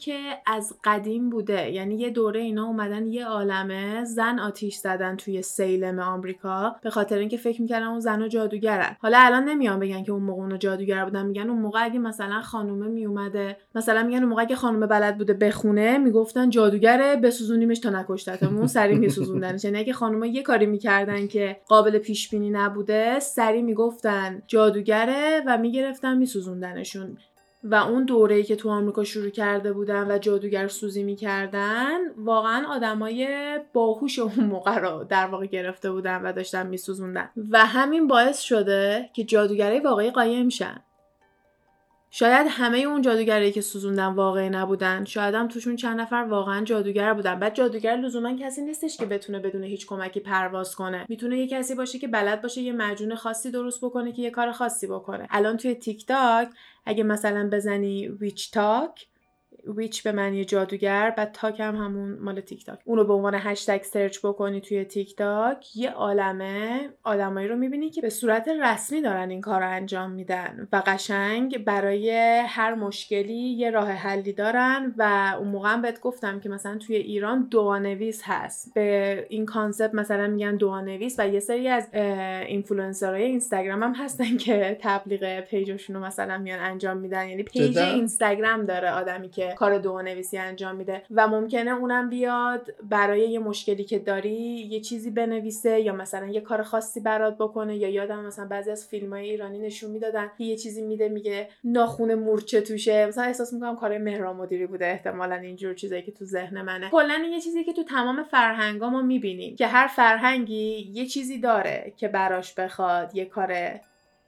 که از قدیم بوده. یعنی یه دوره اینا اومدن یه عالمه زن آتیش زدن توی سیلم آمریکا به خاطر اینکه فکر می‌کردن اون زنا جادوگرن. حالا الان نمیان بگن که اون موقع اونا جادوگر بودن میگن اون موقع اگه مثلا خانومه میومده مثلا میگن اون موقع اگه خانومه بلد بوده بخونه می‌گفتن جادوگره بسوزونیمش تا نکشتتمون سری میسوزوندنش یعنی اگه خانوما یه کاری می‌کردن که قابل پیش بینی نبوده سری می‌گفتن جادوگره و می‌گرفتن میسوزوندنشون. و اون دوره‌ای که تو آمریکا شروع کرده بودن و جادوگر سوزی می‌کردن واقعا آدمای باهوش اون موقع رو در واقع گرفته بودن و داشتن میسوزوندن. و همین باعث شده که جادوگرای واقعی قایم شن. شاید همه اون جادوگری که سوزوندن واقعی نبودن. شاید هم توشون چند نفر واقعا جادوگر بودن. بعد جادوگر لزوما کسی نیستش که بتونه بدون هیچ کمکی پرواز کنه. می‌تونه یه کسی باشه که بلد باشه یه مجون خاصی درست بکنه که یه کار خاصی بکنه. الان توی تیک تاک اگه مثلا بزنی WitchTok witch به معنی جادوگر بعد Tok هم همون مال تیک تاک اونو به عنوان هشتگ سرچ بکنی توی تیک تاک یه عالمه. آدمایی رو می‌بینی که به صورت رسمی دارن این کار رو انجام میدن و قشنگ برای هر مشکلی یه راه حلی دارن و اون موقع هم بهت گفتم که مثلا توی ایران دعانویس هست. به این concept مثلا میگن دعانویس و یه سری از اینفلوئنسرهای اینستاگرام هم هستن که تبلیغ page شون رو مثلا میان انجام میدن. یعنی page اینستاگرام داره آدمی که کار دعانویسی انجام میده. و ممکنه اونم بیاد برای یه مشکلی که داری یه چیزی بنویسه یا مثلا یه کار خاصی برات بکنه یا یادم مثلا بعضی از فیلم های ایرانی نشون می‌دادن یه چیزی میده میگه ناخون مورچه توشه. مثلا احساس می‌کنم کار مهران مدیری بوده. احتمالا اینجور چیزایی که تو ذهن منه. کلا یه چیزی که تو تمام فرهنگا ما می‌بینیم که هر فرهنگی یه چیزی داره که براش بخواد یه کار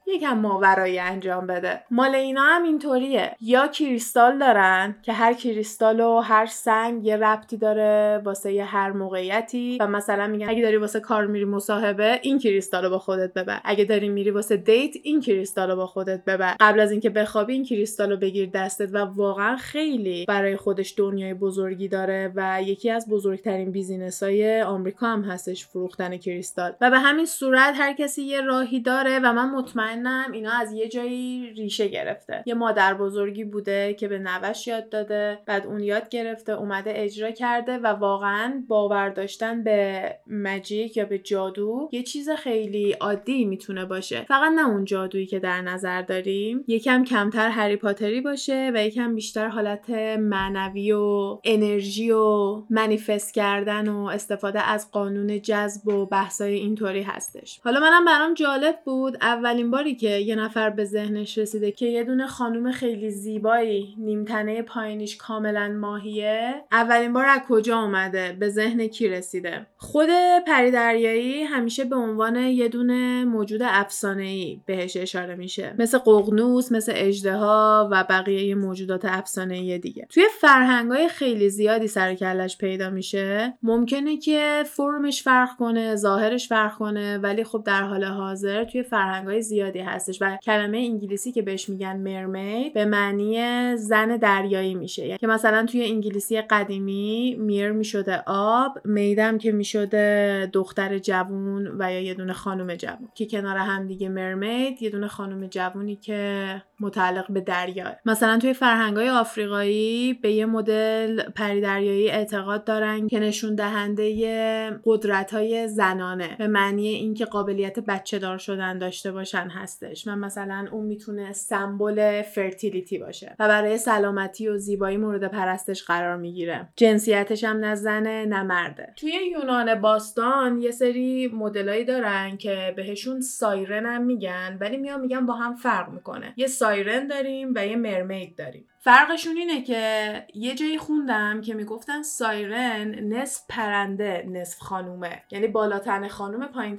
یکم ماورایی انجام بده. مال اینا هم اینطوریه. یا کریستال دارن که هر کریستال و هر سنگ یه ربطی داره واسه یه هر موقعیتی و مثلا میگن اگه داری واسه کار میری مصاحبه این کریستال رو با خودت ببر. اگه داری میری واسه دیت این کریستال رو با خودت ببر. قبل از اینکه بخوابی این کریستال رو بگیر دستت و واقعا خیلی برای خودش دنیای بزرگی داره و یکی از بزرگترین بیزینس های آمریکا هم هستش فروختن کریستال. و به همین صورت هر کسی یه راهی داره و من مطمئن مطمئنم اینا از یه جایی ریشه گرفته. یه مادر بزرگی بوده که به نوش یاد داده بعد اون یاد گرفته اومده اجرا کرده و واقعا باور داشتن به مجیک یا به جادو یه چیز خیلی عادی می‌تونه باشه. فقط نه اون جادویی که در نظر داریم. یکم کمتر هری پاتری باشه و یکم بیشتر حالت معنوی و انرژی و منیفست کردن و استفاده از قانون جذب و بحثای اینطوری هستش. حالا منم برام جالب بود. اولین بار که یه نفر به ذهنش رسیده که یه دونه خانوم خیلی زیبایی نیمتنه پایینیش کاملا ماهیه اولین بار از کجا اومده؟ به ذهن کی رسیده؟ خود پری دریایی همیشه به عنوان یه دونه موجود افسانه ای بهش اشاره میشه. مثل ققنوس مثل اجدها و بقیه موجودات افسانه ای دیگه. توی فرهنگای خیلی زیادی سر کلش پیدا میشه. ممکنه که فرمش فرق کنه ظاهرش فرق کنه ولی خب در حال حاضر توی فرهنگای زیادی هستش و کلمه انگلیسی که بهش میگن مرمید به معنی زن دریایی میشه. یعنی که مثلا توی انگلیسی قدیمی میر می‌شده آب میدم که می‌شده دختر جوون و یا یه دونه خانم جوون. که کنار هم دیگه مرمید یه دونه خانم جوونی که متعلق به دریا. مثلا توی فرهنگای آفریقایی به یه مدل پری دریایی اعتقاد دارن که نشون دهنده قدرت های زنانه. به معنی اینکه قابلیت بچه دار شدن داشته باشن هستش و مثلا اون می‌تونه سمبل فرتیلیتی باشه و برای سلامتی و زیبایی مورد پرستش قرار می‌گیره. جنسیتش هم نه زنه نه مرده. توی یونان باستان یه سری مدلایی دارن که بهشون سایرن هم میگن ولی میان میگن با هم فرق می‌کنه. یه سایرن داریم و یه مرمید داریم. فرقشون اینه که یه جایی خوندم که می‌گفتن سایرن نصف پرنده نصف خانومه. یعنی بالاتنه خانوم پایین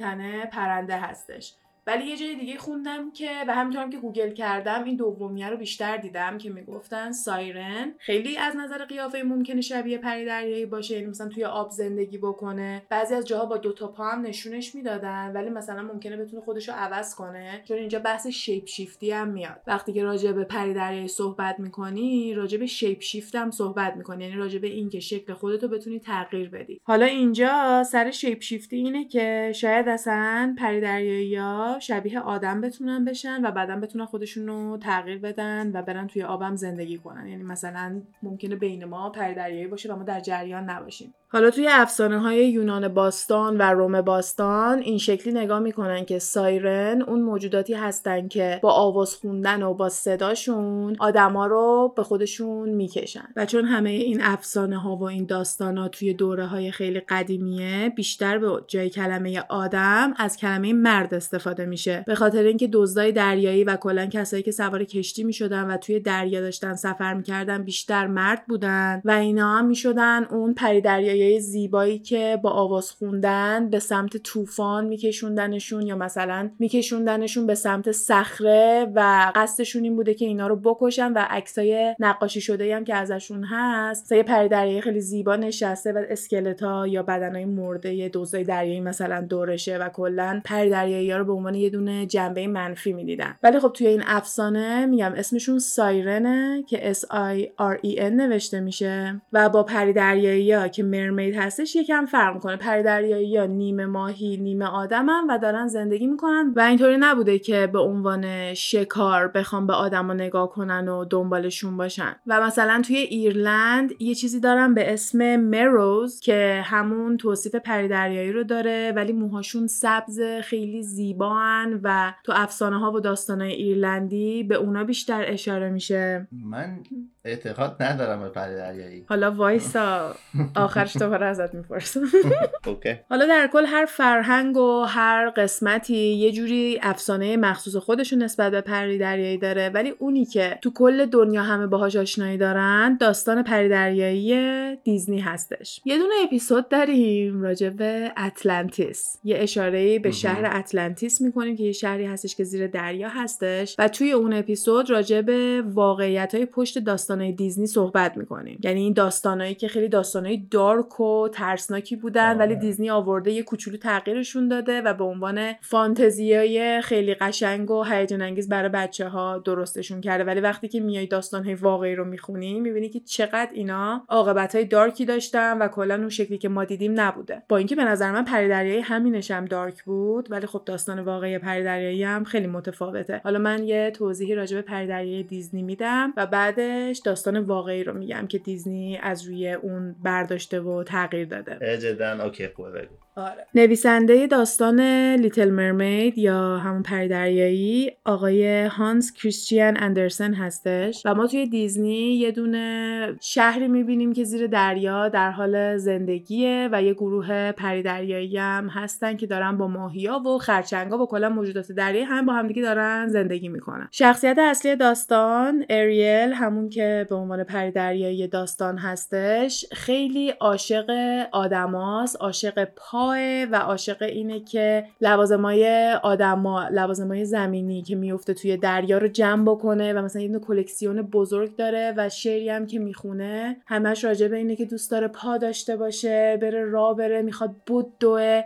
پرنده هستش. ولی یه جای دیگه خوندم که و همینطورم که گوگل کردم این دومیه رو بیشتر دیدم که می‌گفتن سایرن. خیلی از نظر قیافه ممکنه شبیه پری دریایی باشه یعنی مثلا توی آب زندگی بکنه. بعضی از جاها با دو تا پا هم نشونش می‌دادن ولی مثلا ممکنه بتونه خودش رو عوض کنه چون اینجا بحث شیپ شیفتی هم میاد. وقتی که راجع به پری دریایی صحبت می‌کنی راجع به شیپ شیفت هم صحبت می‌کنی یعنی راجع به اینکه شکل خودتو بتونی تغییر بدی. حالا اینجا سر شیپ شیفتی اینه که شاید اصلا پری دریایی شبیه آدم بتونن بشن و بعدا بتونن خودشون رو تغییر بدن و برن توی آبم زندگی کنن. یعنی مثلا ممکنه بین ما پری باشه و ما در جریان نباشیم. حالا توی افسانه های یونان باستان و روم باستان این شکلی نگاه می‌کنن که سایرن اون موجوداتی هستن که با آواز خوندن و با صداشون آدما رو به خودشون می‌کشن. و چون همه این افسانه ها و این داستان ها توی دوره های خیلی قدیمیه بیشتر به جای کلمه آدم از کلمه مرد استفاده میشه. به خاطر اینکه دزدای دریایی و کلا کسایی که سوار کشتی می‌شدن و توی دریا داشتن سفر می‌کردن بیشتر مرد بودن و اینا هم می‌شدن اون پری دریایی زیبایی که با آواز خوندن به سمت طوفان میکشوندنشون یا مثلا میکشوندنشون به سمت صخره و قصدشون این بوده که اینا رو بکشن و عکسای نقاشی شده هم که ازشون هست یه پری دریایی خیلی زیبا نشسته و اسکلتا یا بدنهای مرده دزدای دریایی مثلا دورشه و کلا پری دریایی ها رو به عنوان یه دونه جنبه منفی می‌دیدن. ولی خب توی این افسانه میگم اسمشون سایرنه که S I R E N نوشته میشه و با پری دریایی ها که مرمید هستش یکم فرق می‌کنه. پری دریایی ها نیمه ماهی نیمه آدمن و دارن زندگی می‌کنن و اینطوری نبوده که به عنوان شکار بخوام به آدما نگاه کنن و دنبالشون باشن. و مثلا توی ایرلند یه چیزی دارن به اسم مروز که همون توصیف پری دریایی رو داره ولی موهاشون سبز خیلی زیبان و تو افسانه ها و داستان های ایرلندی به اونا بیشتر اشاره میشه. من اعتقاد ندارم به پری دریایی حالا وایسا آخرش دوباره ازت می‌پرسم. حالا در کل هر فرهنگ و هر قسمتی یه جوری افسانه مخصوص خودشون نسبت به پری دریایی داره ولی اونی که تو کل دنیا همه باهاش آشنایی دارن داستان پری دریایی دیزنی هستش. یه دونه اپیزود داریم راجع به اتلانتیس. یه اشاره به شهر اتلانتیس می‌کنیم که یه شهری هستش که زیر دریا هستش. و توی اون اپیزود راجع به واقعیت های پشت داستانهای دیزنی صحبت می‌کنیم. یعنی این داستانهایی که خیلی داستانهای دارک و ترسناکی بودن ولی دیزنی آورده یه کوچولو تغییرشون داده و به عنوان فانتزیای خیلی قشنگ و هیجان انگیز برای بچه ها درستشون کرده. ولی وقتی که میای داستانهای واقعی رو می‌خونی می‌بینی که چقدر اینا عاقبت های دارکی داشتن و کلا اون شکلی که ما دیدیم نبوده. با اینکه به نظر من پری همینش هم دارک بود ولی خب داستان واقعی پری هم خیلی متفاوته. حالا من یه توضیحی راجع به پری دیزنی میدم و بعدش داستان واقعی رو میگم که دیزنی از روی اون برداشته و تغییر داده. جدا okay آره. نویسنده داستان Little Mermaid یا همون پری دریایی آقای هانس کریستیان اندرسن هستش و ما توی دیزنی یه دونه شهری می‌بینیم که زیر دریا در حال زندگیه و یه گروه پری دریایی هم هستن که دارن با ماهیا و خرچنگا و کلا موجودات دریایی هم با همدیگه دارن زندگی می‌کنن. شخصیت اصلی داستان اریل همون که به عنوان پری دریایی داستان هستش خیلی عاشق آدماست عاشق پا و عاشق اینه که لوازمای آدما لوازمای زمینی که میفته توی دریا رو جمع بکنه و مثلا یه کلکسیون بزرگ داره و شعری هم که می‌خونه. همش راجع به اینه که دوست داره پا داشته باشه بره راه بره می‌خواد بدوه.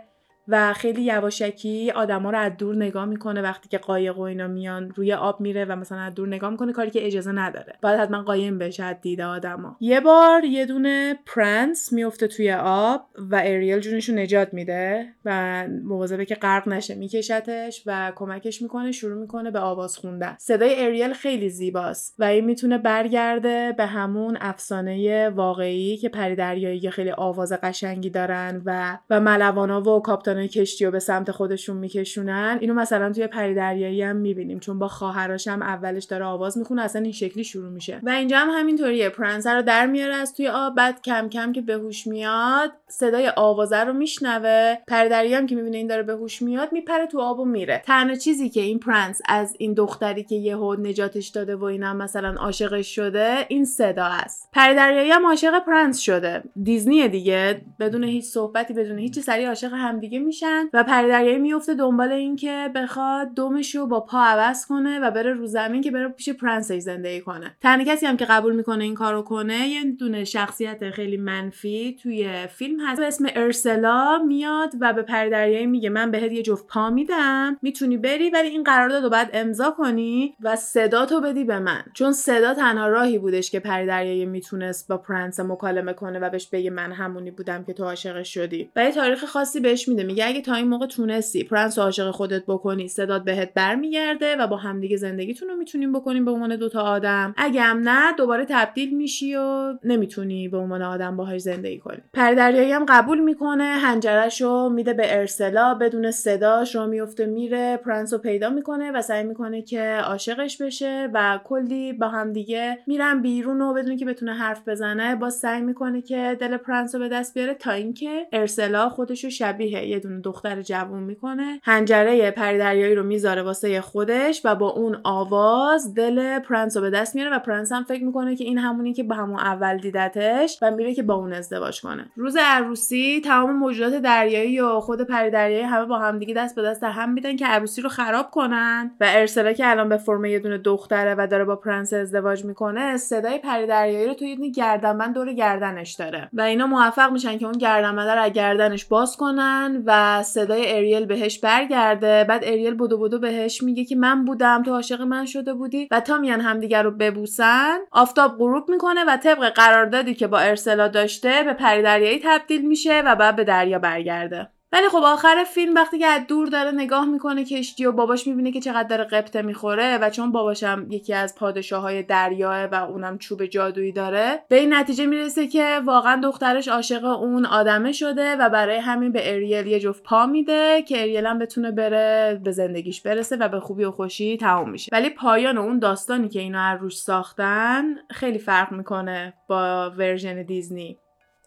و خیلی یواشکی آدما رو از دور نگاه می‌کنه وقتی که قایق و اینا میان روی آب میره و مثلا از دور نگاه می‌کنه کاری که اجازه نداره. باید حتما قایم بشه از دید آدما. یه بار یه دونه پرنس میفته توی آب و اریل جونش رو نجات میده و مواظبه که غرق نشه میکشدش و کمکش می‌کنه شروع می‌کنه به آواز خوندن. صدای اریل خیلی زیباست و این می‌تونه برگرده به همون افسانه واقعی که پری دریایی خیلی آواز قشنگی دارن و و ملوانا و captain کشتی رو به سمت خودشون میکشونن. اینو مثلا توی پری دریایی هم می‌بینیم چون با خواهرش هم اولش داره آواز می‌خونه اصلا این شکلی شروع میشه. و اینجا هم همینطوریه پرنس رو در میاره از توی آب بعد کم کم که بهوش میاد صدای آوازه رو میشنوه. پری هم که می‌بینه این داره بهوش میاد میپره تو آب و میره. تنها چیزی که این پرنس از این دختری که یهو نجاتش داده و اینم مثلا عاشقش شده این صدا است. پری هم عاشق پرنس شده. دیزنی دیگه. بدون هیچ صحبتی بدون هیچ حرفی عاشق همدیگه میشن و پری میفته دنبال اینکه بخواد دمش رو با پا عوض کنه و بره رو زمین که بره پیش پرنسش زندگی کنه. تنها کسی هم که قبول می‌کنه این کارو کنه یه دونه شخصیت خیلی منفی توی فیلم هست. اسم ارسلا میاد و به پری میگه من بهت یه جفت پا میدم می‌تونی بری ولی این قرارداد رو باید امضا کنی و صدا تو بدی به من. چون صدا تنها راهی بودش که پری می‌تونست با پرنس مکالمه کنه و بهش بگه من همونی بودم که تو عاشقش شدی. و یه تاریخ خاصی بهش میده میگه اگه تا این موقع تونستی پرنس عاشق خودت بکنی صدات بهت برمیگرده و با همدیگه زندگیتون رو می‌تونیم بکنیم به عنوان دوتا آدم. اگه هم نه دوباره تبدیل میشی و نمی‌تونی به عنوان آدم باهاش زندگی کنی. پردریایی هم قبول می‌کنه حنجرش رو میده به ارسلا بدون صداش رو میفته میره پرنس رو پیدا می‌کنه و سعی می‌کنه که عاشقش بشه و کلی با همدیگه میرن بیرون و بدون که بتونه حرف بزنه با سعی می‌کنه که دل پرنس رو به دست بیاره تا اینکه ارسلا خودش رو شبیه یه یه دونه دختر جوون می‌کنه حنجره پری دریایی رو می‌ذاره واسه خودش و با اون آواز دل پرنس رو به دست میاره و پرنس هم فکر می‌کنه که این همونی که با همون اول دیدتش و میره که با اون ازدواج کنه. روز عروسی تمام موجودات دریایی و خود پری دریایی همه با همدیگه دست به دست هم میدن که عروسی رو خراب کنن. و ارسلا که الان به فرم یه دونه دختره و داره با پرنس ازدواج می‌کنه صدای پری دریایی رو توی یه دونه گردنبند دور گردنش داره. و اینا موفق میشن که اون گردنبند رو از گردنش باز کنن و صدای اریل بهش برگرده. بعد اریل بودو بودو بهش میگه که من بودم تو عاشق من شده بودی و تا میان همدیگر رو ببوسن. آفتاب غروب می‌کنه و طبق قراردادی که با ارسلا داشته به پری دریایی تبدیل میشه و بعد به دریا برگرده. ولی خب آخر فیلم وقتی که از دور داره نگاه می‌کنه کشتی و باباش می‌بینه که چقدر داره قبطه می‌خوره و چون باباشم یکی از پادشاه های دریاه و اونم چوب جادویی داره به این نتیجه می‌رسه که واقعا دخترش عاشق اون آدمه شده و برای همین به اریل یه جفت پا میده که اریل هم بتونه بره به زندگیش برسه و به خوبی و خوشی تموم میشه. ولی پایان اون داستانی که اینا روش ساختن خیلی فرق می‌کنه با version دیزنی.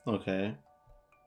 OK.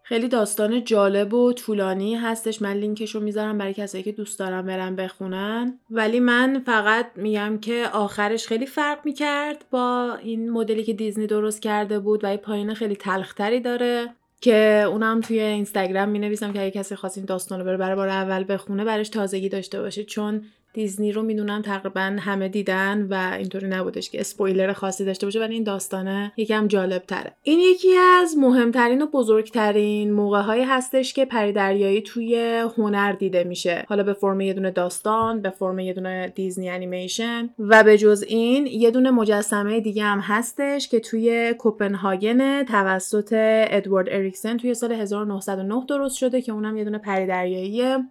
خیلی داستان جالب و طولانی هستش. من لینکش رو می‌ذارم برای کسایی که دوست دارن برن بخونن. ولی من فقط میگم که آخرش خیلی فرق می‌کرد با این مدلی که دیزنی درست کرده بود و این پایان خیلی تلخ‌تری داره که اونم توی اینستاگرام می نویسم که اگه کسی خواست این داستان رو بره برای بار اول بخونه برش تازگی داشته باشه. چون دیزنی رو می‌دونم تقریبا همه دیدن و اینطوری نبودش که اسپویلر خاصی داشته باشه ولی این داستانه یکم جالب تره این یکی از مهمترین و بزرگترین موقع هایی هستش که پری توی هنر دیده میشه. حالا به فرم یه دونه داستان به فرم یه دونه دیزنی انیمیشن و به جز این یه دونه مجسمه دیگه هم هستش که توی کوپنهاگن توسط ادوارد اریکسن توی سال 1909 درست شده که اونم یه دونه پری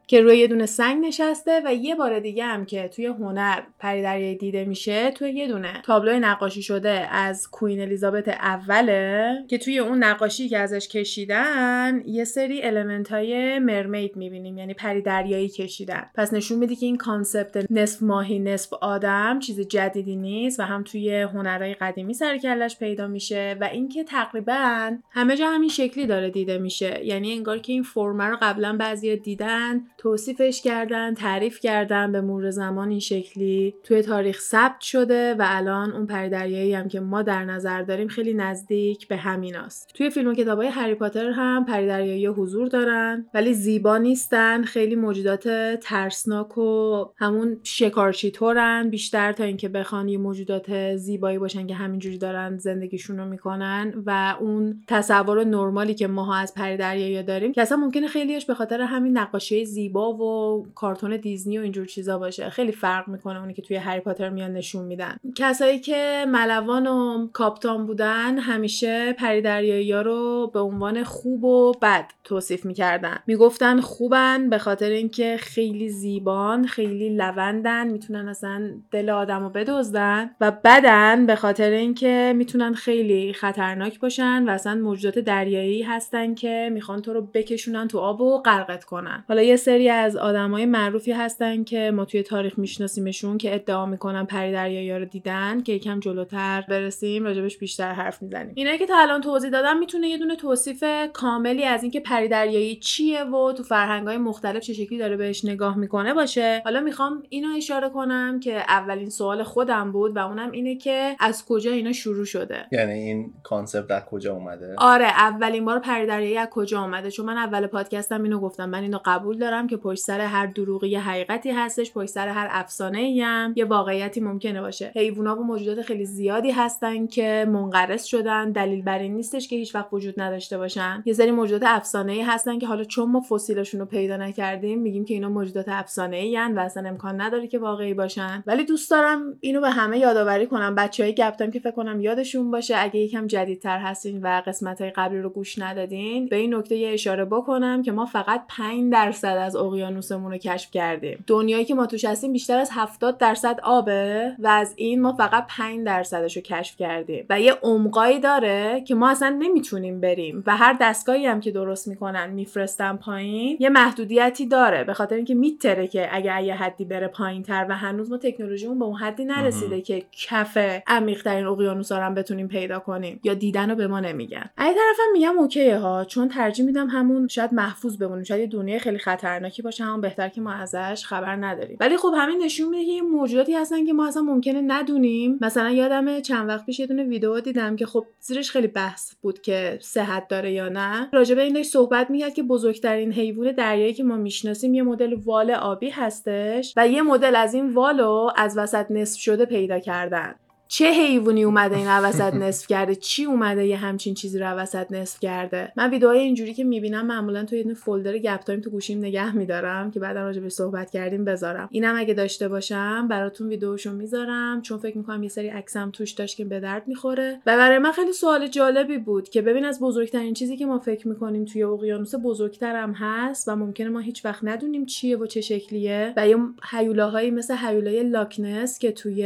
که روی یه دونه سنگ نشسته و یه بار دیگه که توی هنر پری دیده میشه توی یه دونه تابلو نقاشی شده از Queen Elizabeth اوله که توی اون نقاشی که ازش کشیدن یه سری element های mermaid می‌بینیم یعنی پری دریایی کشیدن. پس نشون میده که این concept نصف ماهی نصف آدم چیز جدیدی نیست و هم توی هنرهای قدیمی سر و کلش پیدا میشه و اینکه تقریبا همه جا همین شکلی داره دیده میشه. یعنی انگار که این فرمه رو قبلا بعضیا دیدن توصیفش کردن تعریف کردن به مرور زمان این شکلی توی تاریخ ثبت شده و الان اون پریدریایی هم که ما در نظر داریم خیلی نزدیک به همیناست. توی فیلم و کتابای هری پاتر هم پریدریایی حضور دارن ولی زیبا نیستن خیلی موجودات ترسناک و همون شکارچی طورن بیشتر تا اینکه بخوان یه موجودات زیبایی باشن که همینجوری دارن زندگیشون رو می‌کنن و اون تصور نرمالی که ماها از پریدریایی داریم که اصلا ممکنه خیلیش به خاطر همین نقاشی زیبا و کارتون دیزنی و اینجور چیزا باشه. خیلی فرق می‌کنه اونی که توی هری پاتر میان نشون میدن. کسایی که ملوان و کاپتان بودن همیشه پری دریایی ها رو به عنوان خوب و بد توصیف می‌کردن. می‌گفتن خوبن به خاطر اینکه خیلی زیبان خیلی لوندن می‌تونن اصلا دل آدم رو بدزدن و بدن به خاطر اینکه می‌تونن خیلی خطرناک باشن و اصلا موجودات دریایی هستن که می‌خوان تو رو بکشونن تو آب و غرقت کنن. حالا یه سری از آدمای معروفی هستن که ما توی تاریخ میشناسیمشون که ادعا می‌کنن پری دریایی رو دیدن که یکم جلوتر برسیم راجبش بیشتر حرف می‌زنیم. اینا که تا الان توضیح دادم می‌تونه یه دونه توصیف کاملی از اینکه پری دریایی چیه و تو فرهنگ‌های مختلف چه شکلی داره بهش نگاه می‌کنه باشه. حالا می‌خوام اینو اشاره کنم که اولین سوال خودم بود و اونم اینه که از کجا اینا شروع شده. یعنی این concept از کجا اومده؟ آره اولین بار پری دریایی از کجا اومده؟ چون من اول پادکستم اینو گفتم. من اینو قبول دارم که پشت سر هر دروغی حقیقتی هستش پشت سر هر افسانه ای هم یه واقعیتی ممکنه باشه. حیوونا و موجودات خیلی زیادی هستن که منقرض شدن. دلیل بر این نیستش که هیچ وقت وجود نداشته باشن. یه سری موجودات افسانه ای هستن که حالا چون ما فسیلشون رو پیدا نکردیم میگیم که اینا موجودات افسانه ای و اصلا امکان نداره که واقعی باشن. ولی دوست دارم اینو به همه یادآوری کنم. بچه‌های گپ تایم که فکر کنم یادشون باشه. اگه یکم جدیدتر هستین و قسمت های قبلی رو گوش ندادین به این نکته یه اشاره بکنم که ما فقط 5 درصد از اقیانوسمون رو کشف کردیم. دنیایی که ما توش هستیم بیشتر از 70 درصد آبه و از این ما فقط 5 درصدش رو کشف کردیم. و یه عمقایی داره که ما اصلا نمی‌تونیم بریم و هر دستگاهی هم که درست می‌کنن میفرستن پایین یه محدودیتی داره. به خاطر اینکه میتره که اگه یه حدی بره پایین تر و هنوز ما تکنولوژیمون به اون حدی نرسیده که کف عمیق ترین اقیانوس هم بتونیم پیدا کنیم یا دیدن رو به ما نمیگن. از طرفم میگم اوکیه ها چون ترجیح میدم همون شاید محفوظ بمونیم. شاید یه دنیای خیلی خطرناکی باشه همون بهتر که ما ازش خبر نداریم. ولی خب همین نشون میده که موجوداتی هستن که ما اصلا ممکنه ندونیم. مثلا یادم چند وقت پیش یه دونه ویدیو دیدم که خب زیرش خیلی بحث بود که صحت داره یا نه. راجع به این داشت صحبت می‌کرد که بزرگترین حیوان دریایی که ما می‌شناسیم یه مدل وال آبی هستش و یه مدل از این والو از وسط نصف شده پیدا کردن. چه حیوانی اومده این وسط نصف کرده؟ چی اومده یه همچین چیزی رو وسط نصف کرده؟ من ویدیوهای اینجوری که می‌بینم معمولا تو یه folder گپ تایم تو گوشیم نگه میدارم که بعدا راجع به صحبت کردیم بذارم. اینم اگه داشته باشم براتون ویدیوشو می‌ذارم چون فکر می‌کنم یه سری عکسم توش داشت که به درد می‌خوره. و برای من خیلی سوال جالبی بود که ببین از بزرگترین چیزی که ما فکر می‌کنیم توی اقیانوس بزرگترم هست و ممکنه ما هیچ وقت ندونیم چیه و چه شکلیه و یه هیولاهایی مثل هیولای لاکنس که توی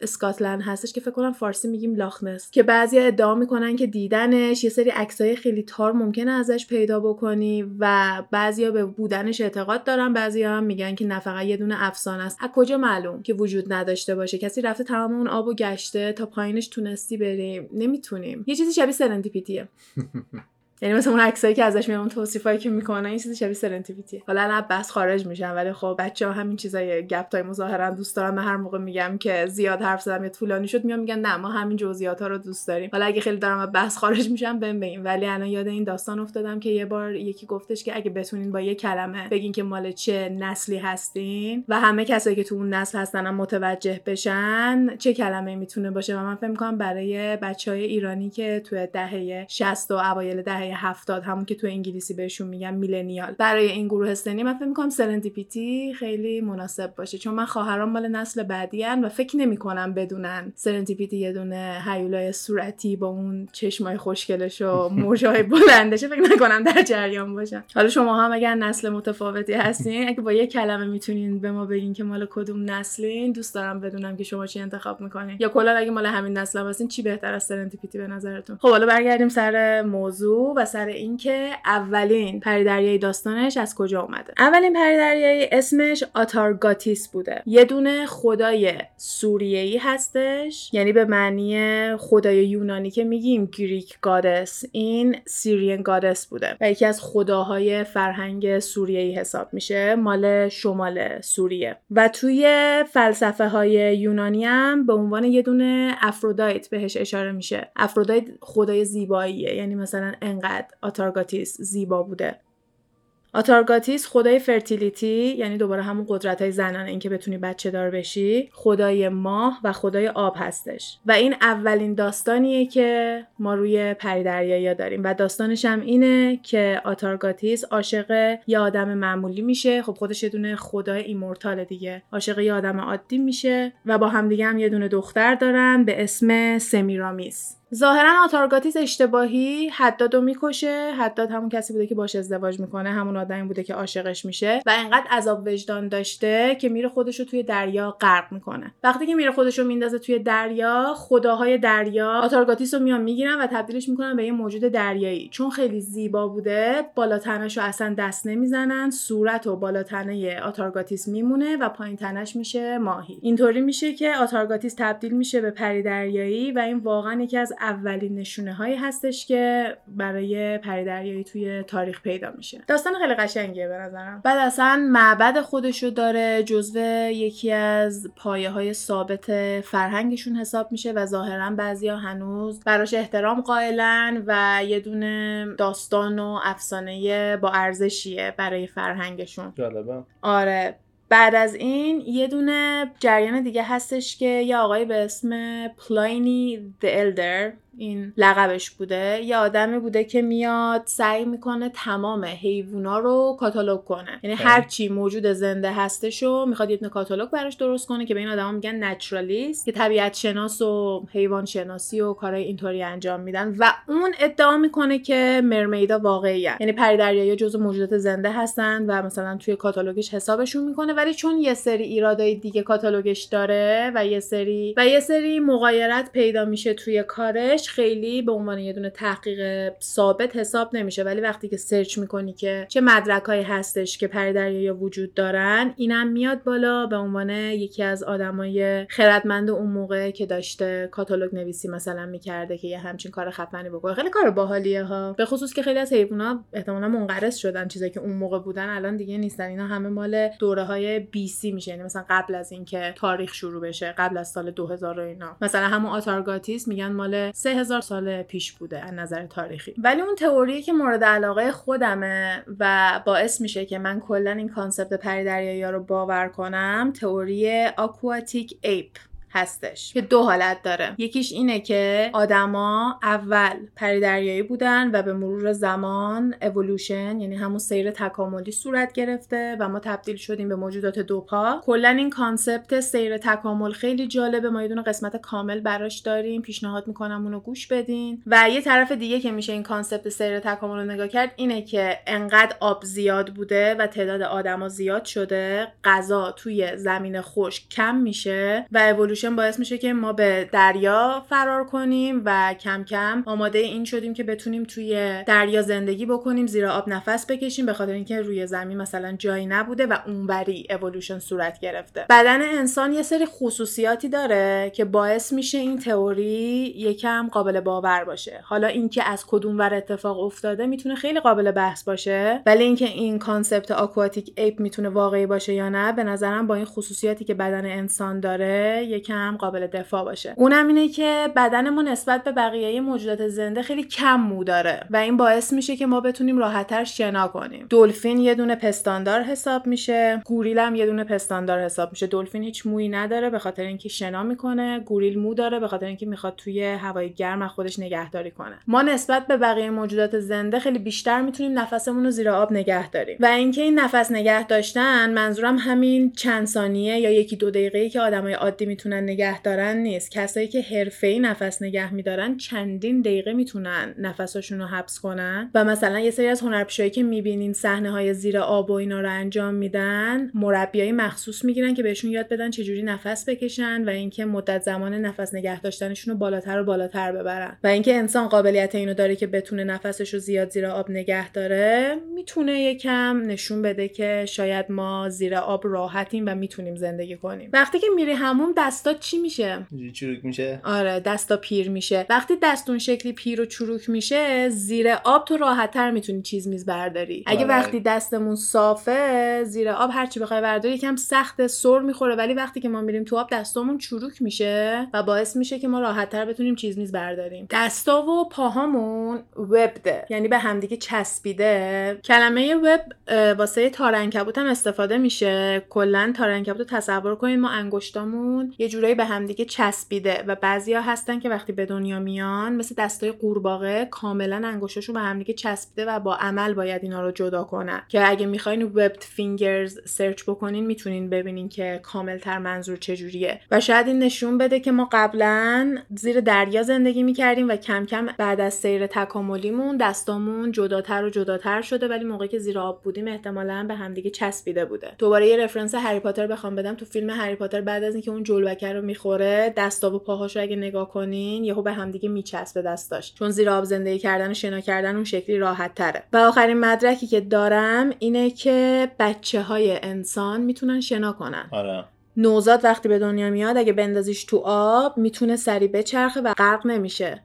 اسکاتلند هستش که فکر کنم فارسی میگیم لاخنس که بعضی ادعا می‌کنن که دیدنش یه سری عکسای خیلی تار ممکنه ازش پیدا بکنی و بعضیا به بودنش اعتقاد دارن بعضیا هم میگن که نه فقط یه دونه افسانه است. از کجا معلوم که وجود نداشته باشه؟ کسی رفته تمام اون آب و گشته تا پایینش تونستی بریم؟ نمی‌تونیم. یه چیزی شبیه سرنتیپیتیه یعنی مثل اون عکسایی که ازش میام توصیفایی که می‌کنن این چیز شبیه سرنتیویتی حالا نه بس خارج میشن ولی خب بچه ها همین چیزای گپ تای مظاهرا دوست دارن. من هر موقع میگم که زیاد حرف زدم یا طولانی شد میام میگن نه ما همین جزئیات ها رو دوست داریم. حالا اگه خیلی دارم بس خارج میشم بهم بگین ولی الان یاد این داستان افتادم که یه بار یکی گفتش که اگه بتونین با یه کلمه بگین که مال چه نسلی هستین و همه کسایی که تو اون نسل هستن هم متوجه بشن چه کلمه می‌تونه باشه؟ و من فکر می‌کنم برای بچه های ایرانی که تو دهه 60 و اوایل دهه هفتاد همون که تو انگلیسی بهشون میگن millennial. برای این گروه سنی من فکر می‌کنم سرنتیپیتی خیلی مناسب باشه. چون من خواهرام مال نسل بعدی و فکر نمی‌کنم بدونن سرنتیپیتی یه دونه هیولای صورتی با اون چشمای خوشگلش و موجای بلندش فکر نکنم در جریان باشن. حالا شما هم اگر نسل متفاوتی هستین اگه با یه کلمه می‌تونین به ما بگین که مال کدوم نسلین دوست دارم بدونم که شما چی انتخاب می‌کنین. یا کلا اگه مال همین نسل هستین چی بهتر از سرنتیپیتی به نظرتون؟ خب حالا برگردیم سر موضوع و سر اینکه اولین پریدریای داستانش از کجا اومده. اولین پریدریای اسمش آتارگاتیس بوده. یه دونه خدای سوریه‌ای هستش یعنی به معنی خدای یونانی که میگیم Greek goddess. این Syrian goddess بوده و یکی از خداهای فرهنگ سوریه‌ای حساب میشه مال شمال سوریه. و توی فلسفه های یونانی هم به عنوان یه دونه افرودایت بهش اشاره میشه. افرودایت خدای زیباییه یعنی مثلا انقدر آتارگاتیس زیبا بوده. آتارگاتیس خدای fertility یعنی دوباره همون قدرت های زنانه اینکه بتونی بچه دار بشی خدای ماه و خدای آب هستش. و این اولین داستانیه که ما روی پریدریایی داریم. و داستانش هم اینه که آتارگاتیس عاشق یه آدم معمولی میشه. خب خودش یه دونه خدای immortal دیگه. عاشق یه آدم عادی میشه. و با همدیگه هم یه دونه دختر دارن به اسم سمیرامیس ظاهرا آتارگاتیس اشتباهی حدادو می‌کشه. حداد همون کسی بوده که باش ازدواج می‌کنه همون آدمی بوده که عاشقش میشه و انقدر عذاب وجدان داشته که میره خودش رو توی دریا غرق می‌کنه. وقتی که میره خودش رو میندازه توی دریا خداهای دریا آتارگاتیس رو میان می‌گیرن و تبدیلش می‌کنن به یه موجود دریایی. چون خیلی زیبا بوده بالا تنش رو اصلا دست نمی‌زنن صورت و بالا تنه آتارگاتیس میمونه و پایین تنش میشه ماهی. اینطوری میشه که آتارگاتیس تبدیل میشه به پری دریایی و این واقعا یکی از اولین نشونه هایی هستش که برای پریدریایی توی تاریخ پیدا میشه. داستان خیلی قشنگیه به نظرم. بعد اصلا معبد خودشو داره جزو یکی از پایه های ثابت فرهنگشون حساب میشه و ظاهرا بعضیا هنوز براش احترام قائلن و یه دونه داستان و افسانه با ارزشیه برای فرهنگشون. جالبه. آره. بعد از این یه دونه جریان دیگه هستش که یه آقای به اسم پلاینی the Elder این لقبش بوده. یه آدمی بوده که میاد سعی می‌کنه تمام حیوونا رو کاتالوگ کنه. یعنی هر چی موجود زنده هستشو می‌خواد یه کاتالوگ براش درست کنه که به این آدما میگن نچرالیست که طبیعت شناس و حیوان شناسی و کارهای اینطوری انجام میدن. و اون ادعا می‌کنه که مرمیدا واقعی یعنی پری دریایی جزو موجودات زنده هستن و مثلا توی کاتالوگش حسابشون می‌کنه. ولی چون یه سری ایرادای دیگه کاتالوگش داره و یه سری و یه سری مغایرت پیدا میشه توی کارش خیلی به عنوان یه دونه تحقیق ثابت حساب نمیشه. ولی وقتی که سرچ می‌کنی که چه مدرکایی هستش که پری وجود دارن اینم میاد بالا به عنوان یکی از آدمای خردمند اون موقع که داشته کاتالوگ نویسی مثلا می‌کرده که یه همچین کار خفنی بکنه. خیلی کار باحالیه ها. به خصوص که خیلی از حیونا احتمالا منقرض شدن چیزایی که اون موقع بودن الان دیگه نیستن. اینا همه مال دوره های BC میشه. یعنی مثلا قبل از اینکه تاریخ شروع بشه قبل از سال 2000 و اینا. مثلا همون آتارگاتیس میگن مال 3000 سال پیش بوده از نظر تاریخی. ولی اون تئوری که مورد علاقه خودمه و باعث میشه که من کلا این concept پری دریایی رو باور کنم تئوری aquatic ape هستش. که دو حالت داره. یکیش اینه که آدما اول پریدریایی بودن و به مرور زمان اولوشن یعنی همون سیر تکاملی صورت گرفته و ما تبدیل شدیم به موجودات دو پا کلا این concept سیر تکامل خیلی جالبه. ما یه دونه قسمت کامل براش داریم. پیشنهاد می‌کنم اونو گوش بدین. و یه طرف دیگه که میشه این concept سیر تکامل رو نگاه کرد اینه که انقدر آب زیاد بوده و تعداد آدما زیاد شده. غذا توی زمین خشک کم میشه و باعث میشه که ما به دریا فرار کنیم و کم کم آماده این شدیم که بتونیم توی دریا زندگی بکنیم زیر آب نفس بکشیم به خاطر اینکه روی زمین مثلا جایی نبوده و اونوری اولوشن صورت گرفته. بدن انسان یه سری خصوصیاتی داره که باعث میشه این تئوری یکم قابل باور باشه. حالا اینکه از کدوم ور اتفاق افتاده می‌تونه خیلی قابل بحث باشه ولی اینکه این concept aquatic ape می‌تونه واقعی باشه یا نه به نظرم با این خصوصیاتی که بدن انسان داره یکم قابل دفاع باشه. اونم اینه که بدن ما نسبت به بقیه موجودات زنده خیلی کم مو داره و این باعث میشه که ما بتونیم راحتتر شنا کنیم. دلفین یه دونه پستاندار حساب میشه. گوریل هم یه دونه پستاندار حساب میشه. دلفین هیچ مویی نداره به خاطر اینکه شنا می‌کنه. گوریل مو داره به خاطر اینکه می‌خواد توی هوای گرم خودش نگهداری کنه. ما نسبت به بقیه موجودات زنده خیلی بیشتر می‌تونیم نفسمون رو زیر آب نگه داریم. و اینکه این نفس نگه داشتن منظورم همین چند ثانیه یا یکی دو دقیقه‌ای که آدمای عادی می‌تونن نگه دارن نیست. کسایی که حرفه‌ای نفس نگه میدارن چندین دقیقه می‌تونن نفساشون رو حبس کنن. و مثلا یه سری از هنرپیشهایی که می‌بینین صحنه های زیر آب و اینا رو انجام میدن مربیای مخصوص می‌گیرن که بهشون یاد بدن چجوری نفس بکشن و اینکه مدت زمان نفس نگه داشتنشون رو بالاتر و بالاتر ببرن. و اینکه انسان قابلیت اینو داره که بتونه نفسش رو زیاد زیر آب نگه داره می‌تونه یکم نشون بده که شاید ما زیر آب راحتیم و می‌تونیم زندگی کنیم. وقتی که میری همون دستا چی میشه؟ چروک میشه. آره دستا پیر میشه. وقتی دستون شکلی پیر و چروک میشه زیر آب تو راحتتر می‌تونی چیز میز برداری. اگه آره. وقتی دستمون صافه زیر آب هر چی بخوای برداری یکم سخت سر می‌خوره. ولی وقتی که ما میریم تو آب دستامون چروک میشه و باعث میشه که ما راحتتر بتونیم چیز میز برداریم. دستا و پاهامون وبده یعنی به همدیگه چسبیده. کلمه وب واسه تارنکبوت هم استفاده میشه. کلا تارنکبوت تصور کنید ما انگشتامون یه جورایی به همدیگه چسبیده و بعضیا هستن که وقتی به دنیا میان مثل دستای قورباغه کاملا انگشتاشون به همدیگه چسبیده و با عمل باید اینا رو جدا کنن. که اگه می‌خواین webbed fingers سرچ بکنین می‌تونین ببینین که کاملتر منظور چجوریه. و شاید این نشون بده که ما قبلا زیر دریا زندگی می‌کردیم و کم کم بعد از سیر تکاملیمون دستامون جداتر و جداتر شده ولی موقعی که زیر آب بودیم احتمالا به همدیگه چسبیده بوده. دوباره یه reference هری پاتر بخوام بدم. تو فیلم هری پاتر بعد از اینکه اون جلبکه رو می‌خوره دستا و پاهاش رو اگه نگاه کنین یهو به همدیگه میچسبه دستاش. چون زیر آب زندگی کردن و شنا کردن اون شکلی راحت تره و آخرین مدرکی که دارم اینه که بچه های انسان می‌تونن شنا کنن. آره. نوزاد وقتی به دنیا میاد اگه بندازیش تو آب می‌تونه سری بچرخه و غرق نمیشه.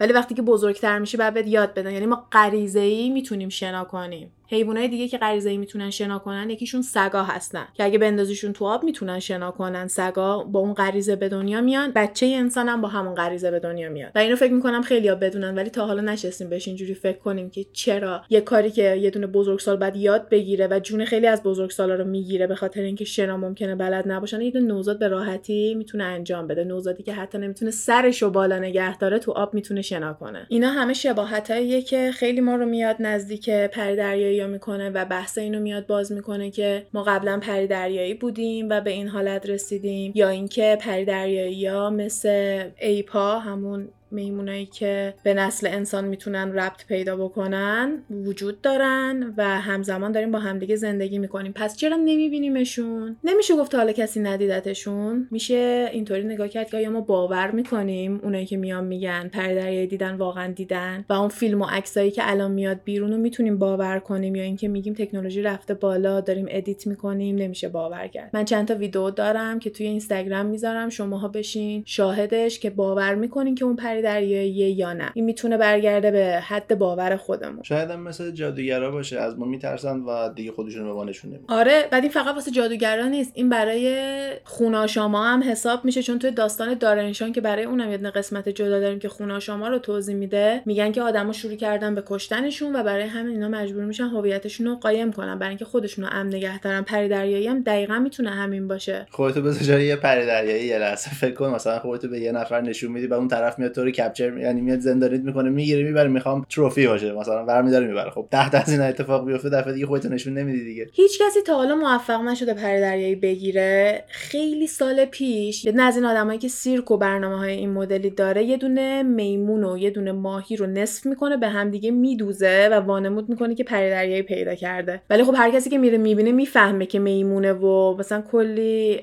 ولی وقتی که بزرگتر میشه بعد یاد بدن. یعنی ما غریزه ای می‌تونیم شنا کنیم. حیوانات دیگه که غریزه‌ای می‌تونن شنا کنن یکیشون سگا هستن. که اگه بندازیشون تو آب می‌تونن شنا کنن. سگا با اون غریزه به دنیا میان بچه انسان هم با همون غریزه به دنیا میاد. و اینو فکر می‌کنم خیلی ها بدونن ولی تا حالا نشستیم بهش اینجوری فکر کنیم که چرا یه کاری که یه دونه بزرگسال بعد یاد بگیره و جون خیلی از بزرگسالا رو می‌گیره به خاطر اینکه شنا ممکنه بلد نباشن یه نوزاد به راحتی می‌تونه انجام بده. نوزادی که حتی نمی‌تونه سرش رو بالا نگه داره تو آب می‌تونه شنا کنه. اینا همه شباهتاییه که خیلی ما رو میاد نزدیک پری دریایی می‌کنه و بحث اینو میاد باز می‌کنه که ما قبلا پری دریایی بودیم و به این حالت رسیدیم یا اینکه پری دریایی ها مثل ایپا همون میمونایی که به نسل انسان می‌تونن ربط پیدا بکنن وجود دارن و همزمان داریم با همدیگه زندگی می‌کنیم. پس چرا نمیبینیمشون؟ نمیشه گفت حالا کسی ندیدتشون. میشه اینطوری نگاه کرد که آیا ما باور می‌کنیم اونایی که میان میگن پردریای دیدن واقعا دیدن و اون فیلم و عکسایی که الان میاد بیرون رو می‌تونیم باور کنیم یا اینکه میگیم تکنولوژی رفته بالا داریم edit می‌کنیم نمیشه باور کرد. من چند تا ویدیو دارم که توی اینستاگرام می‌ذارم شماها بشین شاهدش که باور می‌کنین که اون پری دریایی یا نه. این می‌تونه برگرده به حد باور خودمون. شاید هم مثل جادوگرا باشه. از ما میترسن و دیگه خودشون به ما نشون آره بعد این فقط واسه جادوگرا نیست. این برای خوناشاما هم حساب میشه. چون توی داستان Darren Shan که برای اونم یه قسمت جدا داریم که خوناشاما رو توضیح میده میگن که آدما شروع کردن به کشتنشون و برای همین اینا مجبور میشن هویتشون رو قایم کنن. برای اینکه خودشون رو امن نگه دارن. پری دریایی هم دقیقا می‌تونه همین باشه. خودتو بذار یه پری دریایی یه لحظه. فکر کن مثلا خودتو به یه نفر نشون میدی و اون طرف میاد تو رو کپچر یعنی میاد زندانیت می‌کنه می‌گیره می‌بره می‌خوام تروفی باشه مثلا برمیداره می‌بره. خب ده تا از این اتفاق بیفته دفعه دیگه خودت نشون نمیدی دیگه. هیچ کسی تا حالا موفق نشده پری دریایی بگیره. خیلی سال پیش یه از این آدمایی که سیرک و برنامه های این مدلی داره یه دونه میمون و یه دونه ماهی رو نصف می‌کنه به هم دیگه میدوزه و وانمود می‌کنه که پری دریایی پیدا کرده. ولی خب هر کسی که میره می‌بینه می‌فهمه که میمونه و مثلا کلی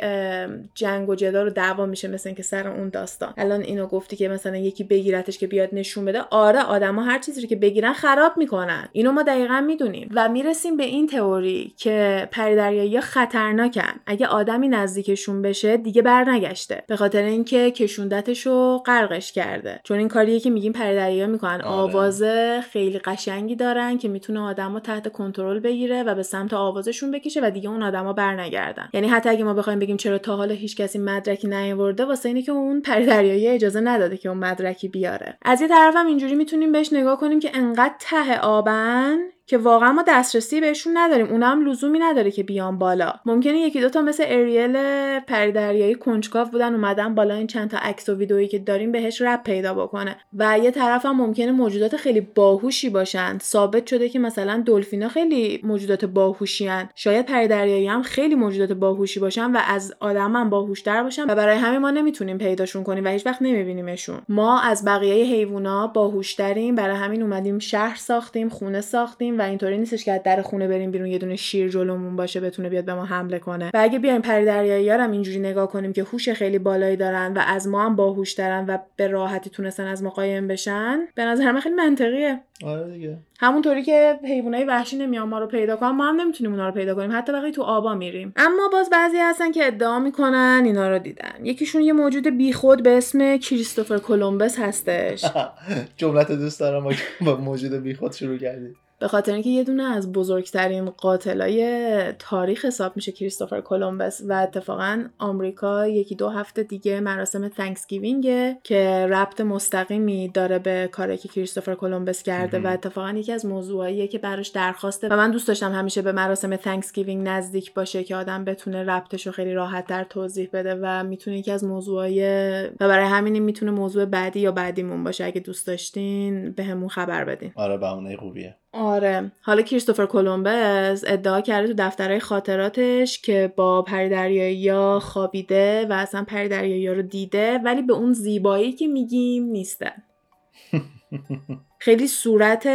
جنگ و جدال و دعوا میشه مثلا که سر اون داستان. الان اینو گفتی که مثلا یکی بگیرتش که بیاد نشون بده آره آدما هر چیزی رو که بگیرن خراب می‌کنن. اینو ما دقیقا می‌دونیم. و می‌رسیم به این تئوری که پریدریایی خطرناکن. اگه آدمی نزدیکشون بشه دیگه برنگشته. به خاطر اینکه کشوندتش رو غرقش کرده. چون این کاریه که میگیم پریدریایی می‌کنن. آره. آواز خیلی قشنگی دارن که می‌تونه آدمو تحت کنترل بگیره و به سمت آوازشون بکشه و دیگه اون آدما برنگردن. یعنی حتی اگه ما بخوایم بگیم چرا تا حالا هیچ کسی مدرکی نیاورده واسه اینه که اون پریدریایی اجازه نداده که اون مدرکی بیاره. از یه طرفم اینجوری می‌تونیم بهش نگاه کنیم که انقدر ته آبن که واقعا ما دسترسی بهشون نداریم. اونا هم لزومی نداره که بیان بالا. ممکنه یکی دوتا مثل اریل پریدریایی کنجکاو بودن اومدن بالا این چند تا عکس و ویدئویی که داریم بهش رب پیدا بکنه. و یه طرف هم ممکنه موجودات خیلی باهوشی باشن. ثابت شده که مثلا دلفینا خیلی موجودات باهوشی شاید پریدریایی هم خیلی موجودات باهوشی باشن و از آدم هم باهوشتر باشن و برای همین ما نمی‌تونیم پیداشون کنیم و هیچ وقت نمیبینیمشون. ما از بقیه حیوونا باهوشتریم. برای همین اومدیم شهر ساختیم خونه ساختیم. و اینطوری نیستش که از در خونه بریم بیرون یه دونه شیر جلومون باشه بتونه بیاد به ما حمله کنه. و اگه بیایم پری دریایی هم اینجوری نگاه کنیم که هوش خیلی بالایی دارن و از ما هم باهوش دارن و به راحتی تونستن از ما قایم بشن به نظر من خیلی منطقیه. آره دیگه. همونطوری که حیوانای وحشی نمیان ما رو پیدا کنن ما هم نمی‌تونیم اونا رو پیدا کنیم. حتی وقتی تو آبا میریم. اما باز بعضی هستن که ادعا می‌کنن اینا رو دیدن. یکیشون یه موجود بیخود به اسم کریستوفر کلمبس هستش. جملت دوست دارم با موجود بیخود شروع کردی. به خاطر اینکه یه دونه از بزرگترین قاتلای تاریخ حساب میشه کریستوفر کلمبس و اتفاقا آمریکا یکی دو هفته دیگه مراسم تنکسگیوینگه که ربط مستقیمی داره به کاری که کریستوفر کلمبس کرده و اتفاقا یکی از موضوعاییه که براش درخواسته و من دوست داشتم همیشه به مراسم Thanksgiving نزدیک باشه که آدم بتونه ربطش رو خیلی راحت در توضیح بده و می‌تونه یکی از موضوعای و برای همین می‌تونه موضوع بعدی یا بعدیمون باشه. اگه دوست داشتین بهمون خبر بدین. آره بهونه خوبیه. آره. حالا کریستوفر کلمبس ادعا کرده تو دفترهای خاطراتش که با پری خوابیده و اصلا پری رو دیده ولی به اون زیبایی که میگیم نیسته خیلی صورت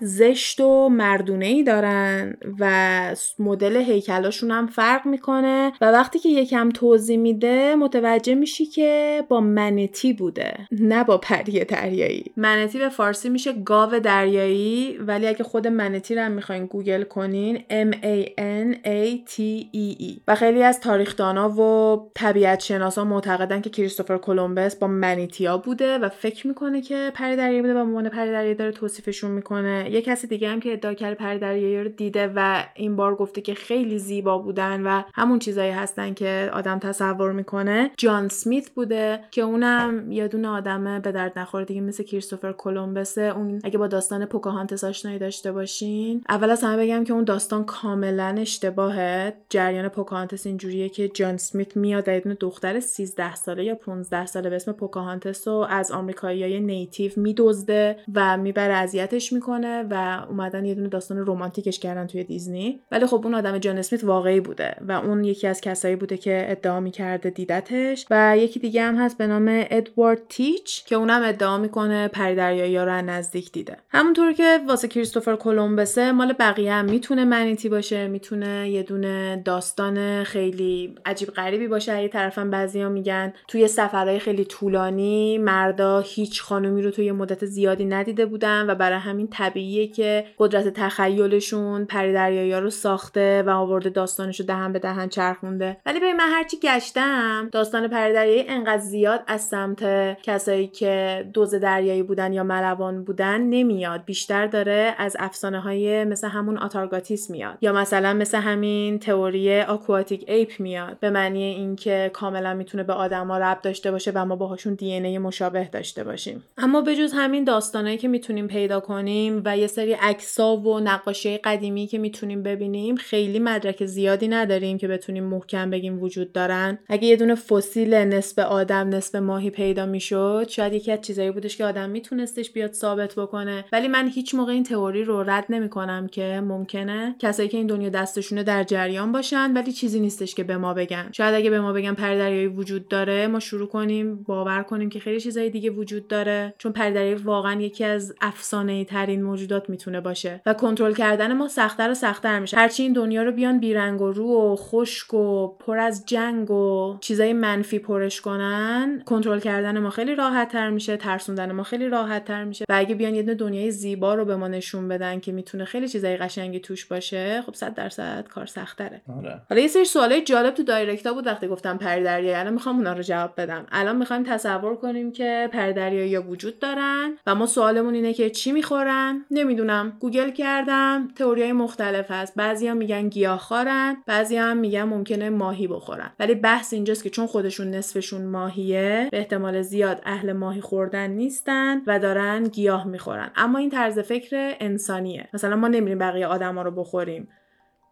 زشت و مردونه ای دارن و مدل هیکلاشون هم فرق می‌کنه. و وقتی که یکم توضیح میده متوجه میشی که با منتی بوده نه با پری دریایی. منتی به فارسی میشه گاو دریایی. ولی اگه خود منتی رو هم می‌خواین گوگل کنین M A N A T E E. و خیلی از تاریخدانا و طبیعت شناسا معتقدن که کریستوفر کلمبس با منیتیا بوده و فکر می‌کنه که پری دریایی بوده و عنوان پری پری داره توصیفشون می‌کنه. یه کسی دیگه هم که ادعا کرده پری رو دیده و این بار گفته که خیلی زیبا بودن و همون چیزایی هستن که آدم تصور می‌کنه. جان سمیت بوده که اونم یه دونه آدم به درد نخوره دیگه مثل کریستوفر کلمبسه اون اگه با داستان پوکاهانتس آشنایی داشته باشین. اول از همه بگم که اون داستان کاملا اشتباهه. جریان پوکاهانتس اینجوریه که جان سمیت میاد یه دختر 13 ساله یا 15 ساله به اسم پوکاهانتس رو از آمریکاییای نیتیو میدزده و می‌بره اذیتش می‌کنه و اومدن یه دونه داستان رمانتیکش کردن توی دیزنی. ولی خب اون آدم جان اسمیت واقعی بوده و اون یکی از کسایی بوده که ادعا می‌کرده دیدتش. و یکی دیگه هم هست به نام ادوارد تیچ که اونم ادعا می‌کنه پری دریایی رو نزدیک دیده. همونطور که واسه کریستوفر کلمبسه مال بقیه هم می‌تونه منیتی باشه می‌تونه یه دونه داستان خیلی عجیب غریبی باشه. یه طرفم بعضیا میگن توی سفرهای خیلی طولانی مردا هیچ خانومی رو توی مدت زیادی ندیده بودن و برای همین طبیعیه که قدرت تخیلشون پری دریایی رو ساخته و آورده داستانش رو دهن به دهن چرخونده ولی به من هرچی گشتم داستان پری دریایی انقدر زیاد از سمت کسایی که دزد دریایی بودن یا ملوان بودن نمیاد. بیشتر داره از افسانه های مثل همون آتارگاتیس میاد. یا مثلا مثل همین تئوری aquatic ape میاد. به معنی اینکه کاملا می‌تونه به آدما ربط داشته باشه و ما باهاشون DNA مشابه داشته باشیم. اما بجز همین داستانایی که می‌تونیم پیدا کنیم و یه سری عکسا و نقاشی قدیمی که می‌تونیم ببینیم خیلی مدرک زیادی نداریم که بتونیم محکم بگیم وجود دارن. اگه یه دونه فسیل نصف آدم نصف ماهی پیدا می‌شد شاید یکی از چیزایی بودش که آدم میتونستش بیاد ثابت بکنه. ولی من هیچ موقع این تئوری رو رد نمی‌کنم که ممکنه کسایی که این دنیا دستشونه در جریان باشن ولی چیزی نیستش که به ما بگن. شاید اگه به ما بگن پردریایی وجود داره ما شروع کنیم باور کنیم که خیلی چیزای دیگه وجود داره. چون پردریایی واقعا یکی از افسانه ترین موجودات می‌تونه باشه و کنترل کردن ما سختتر و سختتر میشه. هرچی این دنیا رو بیان بیرنگ و رو و خشک و پر از جنگ و چیزای منفی پرش کنن کنترل کردن ما خیلی راحت تر میشه ترسوندن ما خیلی راحت تر میشه. و اگه بیان یه دنیای زیبا رو به ما نشون بدن که می‌تونه خیلی چیزای قشنگی توش باشه خب 100 درصد کار سختره آره. حالا یه سری سوالای جالب تو دایرکتا بود وقتی گفتم پردریایی. الان می‌خوام اونا رو جواب بدم. الان می‌خوایم تصور کنیم که پردریایی وجود دارن و ما سوالمون اینه که چی می‌خورن؟ نمی‌دونم. گوگل کردم تئوریای مختلف هست. بعضیا میگن گیاهخوارن بعضیا هم میگن ممکنه ماهی بخورن. ولی بحث اینجاست که چون خودشون نصفشون ماهیه به احتمال زیاد اهل ماهی خوردن نیستن و دارن گیاه می‌خورن. اما این طرز فکر انسانیه. مثلا ما نمیریم بقیه آدما رو بخوریم.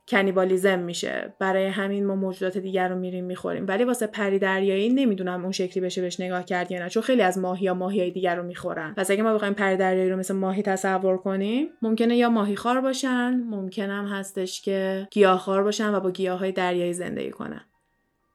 cannibalism میشه. برای همین ما موجودات دیگر رو میریم می‌خوریم. ولی واسه پری دریایی نمی‌دونم اون شکلی بشه بهش نگاه کرد یا نه چون خیلی از ماهی یا ماهی دیگر رو می‌خورن. پس اگه ما بخوایم پری دریایی رو مثل ماهی تصور کنیم ممکنه یا ماهی خوار باشن ممکنم هستش که گیاهخوار باشن و با گیاه های دریایی زندگی کنن.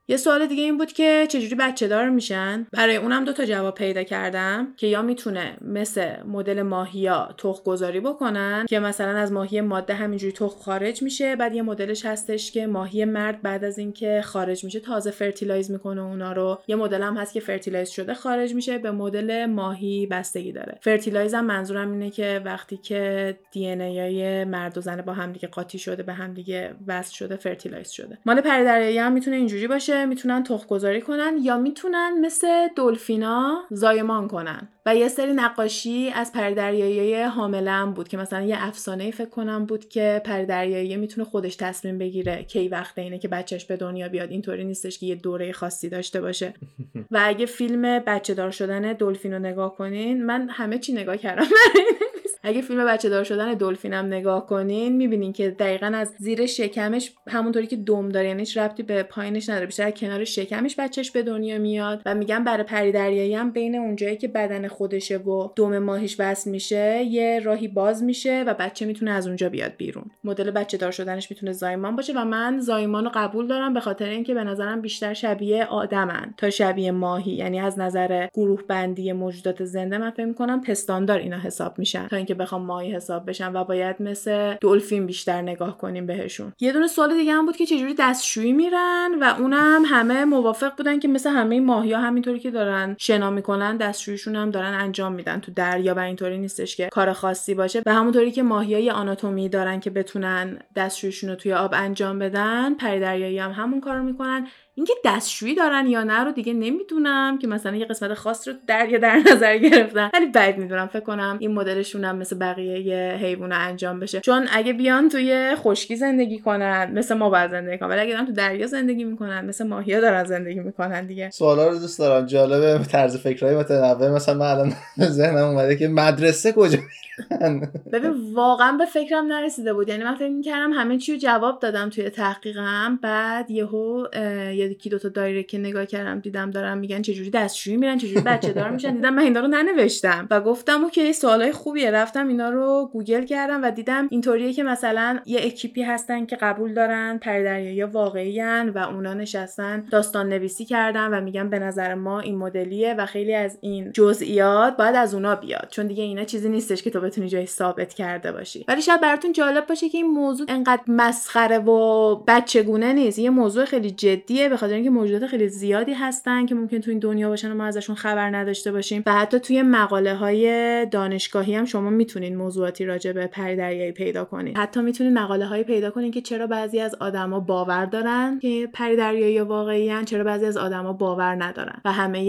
یه سوال دیگه این بود که چجوری بچه دار میشن؟ برای اونم دو تا جواب پیدا کردم که یا می‌تونه مثل مدل ماهیا تخم گذاری بکنن که مثلا از ماهی ماده همینجوری تخم خارج میشه بعد یه مدلش هستش که ماهی نر بعد از اینکه خارج میشه تازه fertilize می‌کنه اونا رو. یه مدل هم هست که fertilize شده خارج میشه به مدل ماهی بستگی داره. fertilize هم منظورم اینه که وقتی که DNA مرد و زن با همدیگه قاطی شده به همدیگه وصل شده fertilize شده. مال پری هم می‌تونه اینجوری باشه می‌تونن تخم گذاری کنن یا می‌تونن مثل دلفینا زایمان کنن. و یه سری نقاشی از پردریایی حامله بود که مثلا یه افسانه فکر کنم بود که پردریایی می‌تونه خودش تصمیم بگیره کی وقت اینه که بچهش به دنیا بیاد. اینطوری نیستش که یه دوره خاصی داشته باشه. و اگه فیلم بچه دار شدن دلفین رو نگاه کنین من همه چی نگاه کردم اگه فیلم بچه دار شدن دلفینم نگاه کنین می‌بینین که دقیقا از زیر شکمش همونطوری که دم داره یعنی هیچ ربطی به پایینش نداره بیشتر کنار شکمش بچهش به دنیا میاد و میگن برای پری دریایی هم بین اونجایی که بدن خودشه و دم ماهیش وصل میشه یه راهی باز میشه و بچه می‌تونه از اونجا بیاد بیرون. مدل بچه دار شدنش می‌تونه زایمان باشه و من زایمان رو قبول دارم به خاطر اینکه به نظرم بیشتر شبیه آدمن تا شبیه ماهی. یعنی از نظر گروه بندی موجودات زنده من فکر می‌کنم پستاندار اینا حساب میشن تا بخوام ماهی حساب بشن و باید مثل دلفین بیشتر نگاه کنیم بهشون. یه دونه سوال دیگه هم بود که چجوری دستشویی میرن و اونم همه موافق بودن که مثل همه ماهی ها همینطوری که دارن شنا می‌کنن دستشویشون هم دارن انجام میدن. تو دریا و اینطوری نیستش که کار خاصی باشه. و همونطوری که ماهی آناتومی دارن که بتونن دستشویشون رو توی آب انجام بدن پری دریایی هم همون کارو می‌کنن. اینکه دستشویی دارن یا نه رو دیگه نمی‌دونم که مثلا یه قسمت خاص رو دریا در نظر گرفتن. ولی بعد می‌دونم فکر کنم این مدلشون هم مثل بقیه حیوونا انجام بشه. چون اگه بیان توی خشکی زندگی کنن مثل ما باید زندگی کنن. ولی اگه تو دریا زندگی می‌کنن مثل ماهیا دارن زندگی می‌کنن دیگه. سوالا رو دوست دارم. جالبه طرز فکرهای متنوع مثلا من الان ذهنم اومده که مدرسه کجا ببین واقعا به فکرم نرسیده بود. یعنی من فکر می‌کردم همه چی رو جواب دادم توی تحقیقم. بعد یهو یکی دو تا دایره که نگاه کردم دیدم دارم میگن چجوری دستشویی میرن چجوری بچه دار میشن؟ دیدم من اینا رو ننوشتم و گفتم okay سوالای خوبیه. رفتم اینا رو گوگل کردم و دیدم اینطوریه که مثلا یه اکیپی هستن که قبول دارن پردریایی واقعی و اونا نشستن داستان نویسی کردن و میگن به نظر ما این مدلیه و خیلی از این جزئیات باید از اونا بیاد. چون دیگه اینا چیزی نیستش که تو بتونی جای ثابت کرده باشی. ولی شاید براتون جالب باشه که این موضوع انقدر مسخره و بچگونه نیست. یه موضوع خیلی جدیه به خاطر اینکه موجودات خیلی زیادی هستن که ممکن تو این دنیا باشن و ما ازشون خبر نداشته باشیم. و حتی توی مقاله های دانشگاهی هم شما می‌تونین موضوعاتی راجع به پری دریایی پیدا کنید. حتی می‌تونین مقاله هایی پیدا کنین که چرا بعضی از آدما باور دارن که پری دریایی واقعی چرا بعضی از آدما باور ندارن. و همه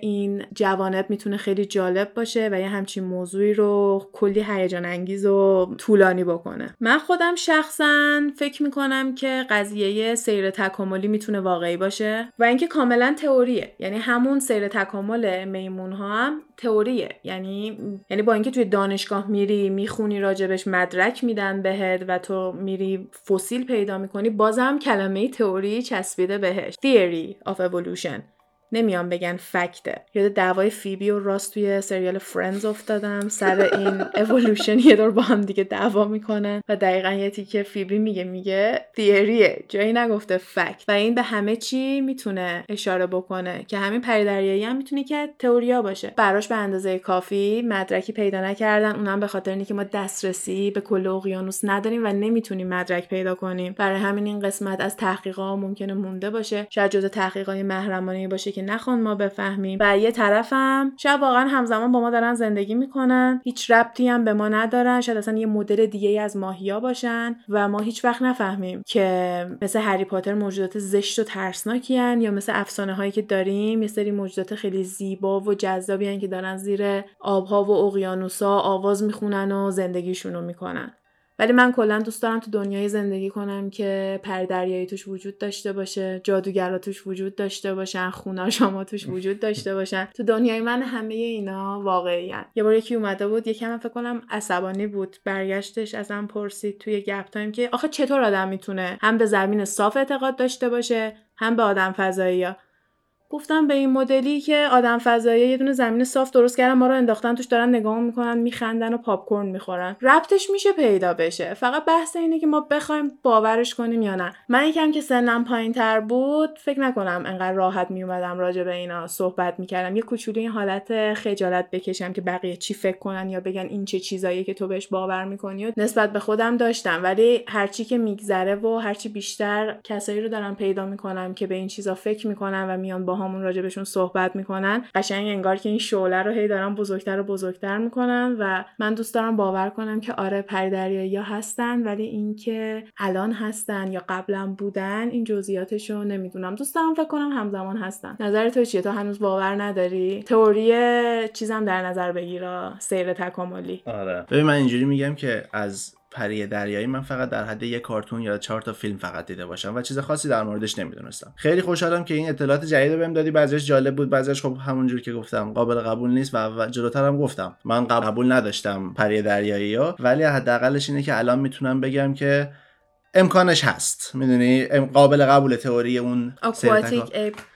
این جوانب می‌تونه خیلی جالب باشه و یه همچین موضوعی رو کلی هیجان انگیز و طولانی بکنه. من خودم شخصا فکر می‌کنم که قضیه سیر تکاملی می‌تونه واقعی باشه و اینکه کاملا تئوریه. یعنی همون سیر تکامل میمون ها هم تئوریه. یعنی یعنی با اینکه توی دانشگاه میری می‌خونی راجبش مدرک میدن بهت و تو میری فسیل پیدا می‌کنی بازم کلمه تئوری چسبیده بهش. Theory of evolution. نمیان بگن fact ه. یاد دعوای فیبی و راس توی سریال Friends افتادم. سر این اولوشن یه دور با هم دیگه دعوا می‌کنن و دقیقا یه تیکه فیبی میگه میگه theory ه جایی نگفته fact و این به همه چی می‌تونه اشاره بکنه که همین پریدریایی هم می‌تونه که تئوریا باشه. براش به اندازه کافی مدرکی پیدا نکردن. اونم به خاطر اینکه ما دسترسی به کل اقیانوس نداریم و نمی‌تونیم مدرک پیدا کنیم. برای همین این قسمت از تحقیقات ممکنه مونده باشه. شاید جزء تحقیقات محرمانه باشه که نخوان ما بفهمیم. و یه طرفم شاید واقعا همزمان با ما دارن زندگی می‌کنن. هیچ ربطی هم به ما ندارن. شاید اصلا یه مدل دیگه از ماهیا باشن و ما هیچ وقت نفهمیم که مثل هری پاتر موجودات زشت و ترسناکی یا مثل افسانه هایی که داریم یه سری موجودات خیلی زیبا و جذابی که دارن زیر آبها و اقیانوسا آواز می‌خونن و زندگیشون رو می‌کنن. ولی من کلا دوست دارم تو دنیای زندگی کنم که پردریایی توش وجود داشته باشه جادوگرا توش وجود داشته باشن خونه شما توش وجود داشته باشن. تو دنیای من همه اینا واقعی یه بار یکی اومده بود یکم فکر کنم عصبانی بود. برگشتش ازم پرسید توی گپ تایم که آخه چطور آدم می‌تونه هم به زمین صاف اعتقاد داشته باشه هم به آدم فضایی گفتم به این مدلی که آدم فضایی یه دونه زمین صاف درست کردن ما رو انداختن توش دارن نگاه می‌کنن میخندن و پاپ کورن می‌خورن. ربطش میشه پیدا بشه. فقط بحث اینه که ما بخوایم باورش کنیم یا نه. من یکم که سنم پایین تر بود فکر نکنم انقدر راحت میومدم راجع به اینا صحبت می‌کردم. یه کوچولو این حالت خجالت بکشم که بقیه چی فکر کنن یا بگن این چه چیزایی که تو بهش باور می‌کنی و نسبت به خودم داشتم. ولی هرچی که میگذره و هرچی بیشتر کسایی رو دارم پیدا می‌کنم که به این چیزا فکر می‌کنن و میان با همون راجبشون صحبت می‌کنن. قشنگ انگار که این شعله رو هی دارن بزرگتر و بزرگتر می‌کنن و من دوست دارم باور کنم که آره پریدریایی هستن ولی اینکه الان هستن یا قبلا بودن این جزئیاتش رو نمی‌دونم. دوست دارم فکر کنم همزمان هستن. نظر تو چیه؟ تو هنوز باور نداری؟ تئوری چیزم در نظر بگیرا سیر تکاملی. آره. ببین من اینجوری میگم که از پری دریایی من فقط در حد یک کارتون یا چهار تا فیلم فقط دیده باشم و چیز خاصی در موردش نمی‌دونستم. خیلی خوشحالم که این اطلاعات جدید بهم دادی. بعضیش جالب بود بعضیش خب همونجور که گفتم قابل قبول نیست و جلوتر هم گفتم. من قبول نداشتم پری دریایی ها ولی حداقلش اینه که الان می‌تونم بگم که امکانش هست. می‌دونی؟ قابل قبول تئوری اون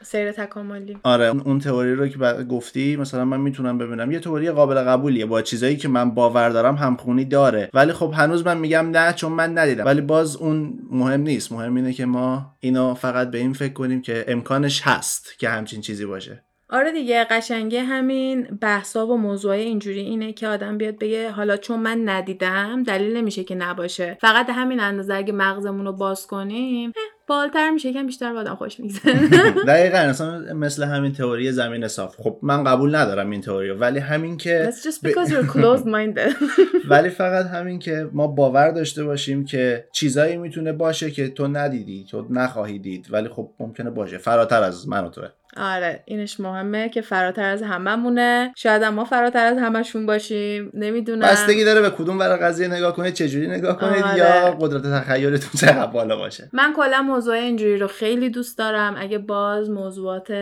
سیر تکاملی. آره اون تئوری رو که گفتی مثلا من می‌تونم ببینم. یه تئوری قابل قبولیه. با چیزایی که من باور دارم همخونی داره. ولی خب هنوز من میگم نه چون من ندیدم. ولی باز اون مهم نیست. مهم اینه که ما اینو فقط به این فکر کنیم که امکانش هست که همچین چیزی باشه. آره دیگه قشنگه همین بحثا و موضوع اینجوری اینه که آدم بیاد بگه حالا چون من ندیدم دلیل نمیشه که نباشه. فقط همین اندازه اگه مغزمون رو باز کنیم بالتر میشه یکم بیشتر با آدم خوش میگذره. دقیقا اصلا مثل همین تئوری زمین صاف خب من قبول ندارم این تئوری ولی همین که That's just because you're closed minded. ولی فقط همین که ما باور داشته باشیم که چیزایی می‌تونه باشه که تو ندیدی تو نخواهی دید. ولی خب ممکنه باشه. فراتر از من و توه. آره اینش مهمه که فراتر از هممونه. شاید هم ما فراتر از همشون باشیم نمی‌دونم. بستگی داره به کدوم ور قضیه نگاه کنید چه جوری نگاه کنید آره. یا قدرت تخیلتون چقدر بالا باشه. من کلا موضوع اینجوری رو خیلی دوست دارم. اگه باز موضوعات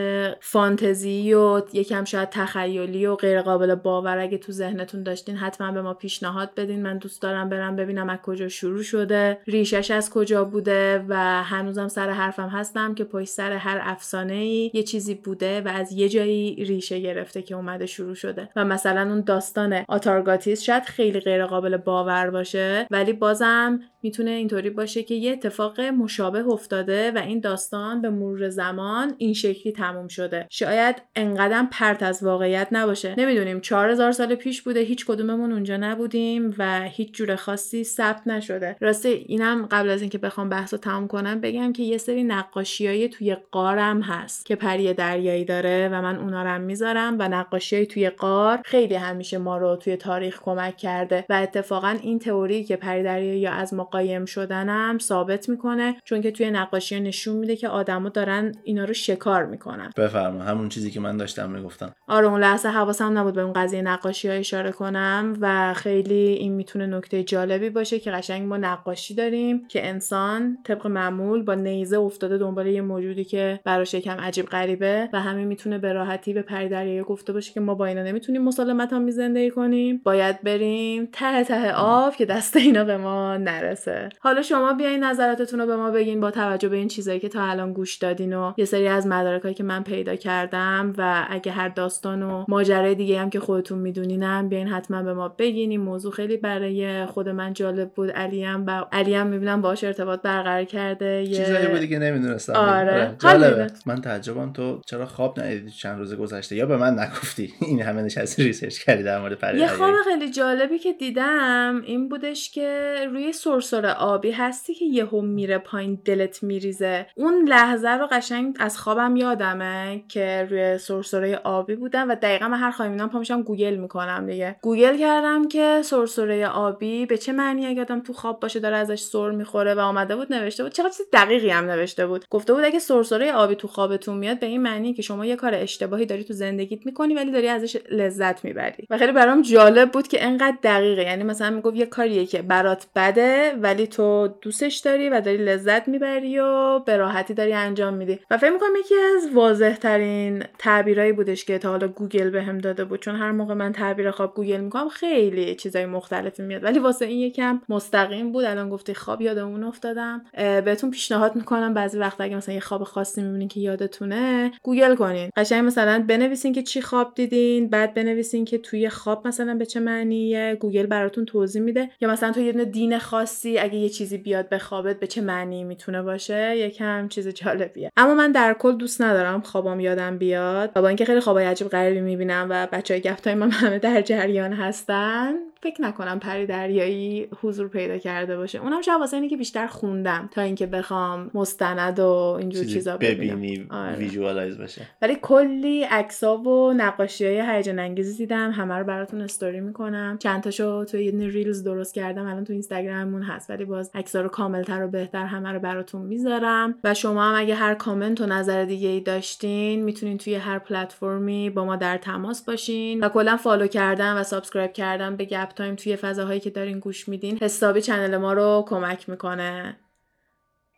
فانتزی و یکم شاید تخیلی و غیر قابل باور اگه تو ذهنتون داشتین حتما به ما پیشنهاد بدین. من دوست دارم برم ببینم از کجا شروع شده ریشش از کجا بوده و هنوزم سر حرفم هستم که پشت سر هر افسانه ای یه چیزی بوده و از یه جایی ریشه گرفته که اومده شروع شده. و مثلا اون داستان آتارگاتیس شاید خیلی غیر قابل باور باشه ولی بازم می‌تونه اینطوری باشه که یه اتفاق مشابه افتاده و این داستان به مرور زمان این شکلی تموم شده. شاید انقدر پرت از واقعیت نباشه. نمی‌دونیم 4000 سال پیش بوده هیچ کدوممون اونجا نبودیم و هیچ جور خاصی ثبت نشده. راسته اینم قبل از اینکه بخوام بحث رو تموم کنم بگم که یه سری نقاشیای توی قارم هست که پری دریایی داره و من اونا رو می‌ذارم و نقاشیای توی قار خیلی همیشه ما رو توی تاریخ کمک کرده و اتفاقا این تئوری که پری دریایی یا از ما قایم شدنم ثابت می‌کنه چون که توی نقاشی نشون میده که آدما دارن اینا رو شکار می‌کنن. بفرما همون چیزی که من داشتم می‌گفتم. آره اون لحظه حواسم نبود به اون قضیه نقاشی ها اشاره کنم و خیلی این می‌تونه نکته جالبی باشه که قشنگ ما نقاشی داریم که انسان طبق معمول با نیزه افتاده دنبال یه موجودی که براش یکم عجیب غریبه و همین می‌تونه به راحتی به پری گفته باشه که ما با اینا نمی‌تونیم مسالمت هم زندگی کنیم. باید بریم ته ته آب که دست اینا به ما نرسه. حالا شما بیاین نظراتتون رو به ما بگین با توجه به این چیزایی که تا الان گوش دادین و یه سری از مدارکایی که من پیدا کردم و اگه هر داستان و ماجرای دیگه هم که خودتون میدونینم بیاین حتما به ما بگین. این موضوع خیلی برای خود من جالب بود. علیم و علیم می‌بینم باهاش ارتباط برقرار کرده. یه چیزایی بودی که نمی‌دونستم. آره. جالبه. حالیده. من تعجبم تو چرا خواب ندیدی چند روز گذشته؟ یا به من نگفتی؟ این همه نشستی research کردی در مورد پری یه. خواب خیلی جالبی که دیدم این بودش که روی سرسره آبی هستی که یهو میره پایین دلت میریزه. اون لحظه رو قشنگ از خوابم یادمه که روی سرسره آبی بودم و دقیقا من هر خوابی پا میشم گوگل می‌کنم دیگه. گوگل کردم که سرسره آبی به چه معنی آدم تو خواب باشه داره ازش سر می‌خوره و آمده بود نوشته بود. چقدر چیز دقیقی هم نوشته بود. گفته بود اگه سرسره آبی تو خوابتون میاد به این معنی که شما یه کار اشتباهی داری تو زندگیت می‌کنی ولی داری ازش لذت می‌بری. و خیلی برام جالب بود که انقدر دقیقه. یعنی مثلا می‌گفت یه کاریه که برات بده ولی تو دوستش داری و داری لذت می‌بری و به راحتی داری انجام میدی. و فکر می‌کنم یکی از واضح ترین تعبیرایی بودش که تا حالا گوگل بهم داده بود. چون هر موقع من تعبیر خواب گوگل می‌کنم خیلی چیزای مختلفی میاد. ولی واسه این یکم مستقیم بود. الان گفتی خواب یادمون افتادم. بهتون پیشنهاد می‌کنم بعضی وقتا اگه مثلا یه خواب خاصی می‌بینین که یادتونه گوگل کنین. قشنگ مثلا بنویسین که چی خواب دیدین بعد بنویسین که توی خواب مثلا به چه معنیه. گوگل براتون توضیح میده. یا مثلا تو یه دین خاصی اگه یه چیزی بیاد به خوابت به چه معنی می‌تونه باشه؟ یکم چیز جالبیه. اما من در کل دوست ندارم خوابام یادم بیاد. با اینکه خیلی خوابای عجیب غریبی می‌بینم و بچهای گفتای من همه در جریان هستن. فکر نکنم پری دریایی حضور پیدا کرده باشه. اونم شاید واسه اینه که بیشتر خوندم تا اینکه بخوام مستند و اینجور چیزا ببینم. ببینی آره. visualize بشه. ولی کلی عکسا و نقاشی های هیجان انگیزی دیدم. همه رو براتون استوری می‌کنم. چند تاشو تو یه دونه reels درست کردم. الان تو اینستاگراممون هست ولی باز عکسا رو کاملتر و بهتر همه رو براتون می‌ذارم. و شما هم اگه هر کامنت و نظر دیگه ای داشتین می‌تونین توی هر پلتفرمی با ما در تماس باشین. و کلا follow کردن و subscribe کردن به گپ تایم توی فضاهایی که دارین گوش میدین حسابی channel ما رو کمک می‌کنه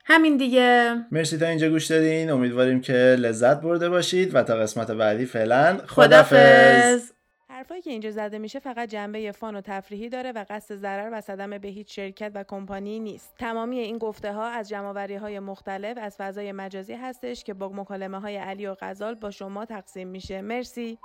همین دیگه مرسی تا اینجا گوش دادین امیدواریم که لذت برده باشید و تا قسمت بعدی فعلا خدافظ حرفایی که اینجا زده میشه فقط جنبه فان و تفریحی داره و قصد ضرر و صدمه به هیچ شرکت و کمپانی نیست. تمامی این گفته ها از جمعوری های مختلف از فضای مجازی هستش که با مکالمه های علی و غزال با شما تقسیم میشه. مرسی.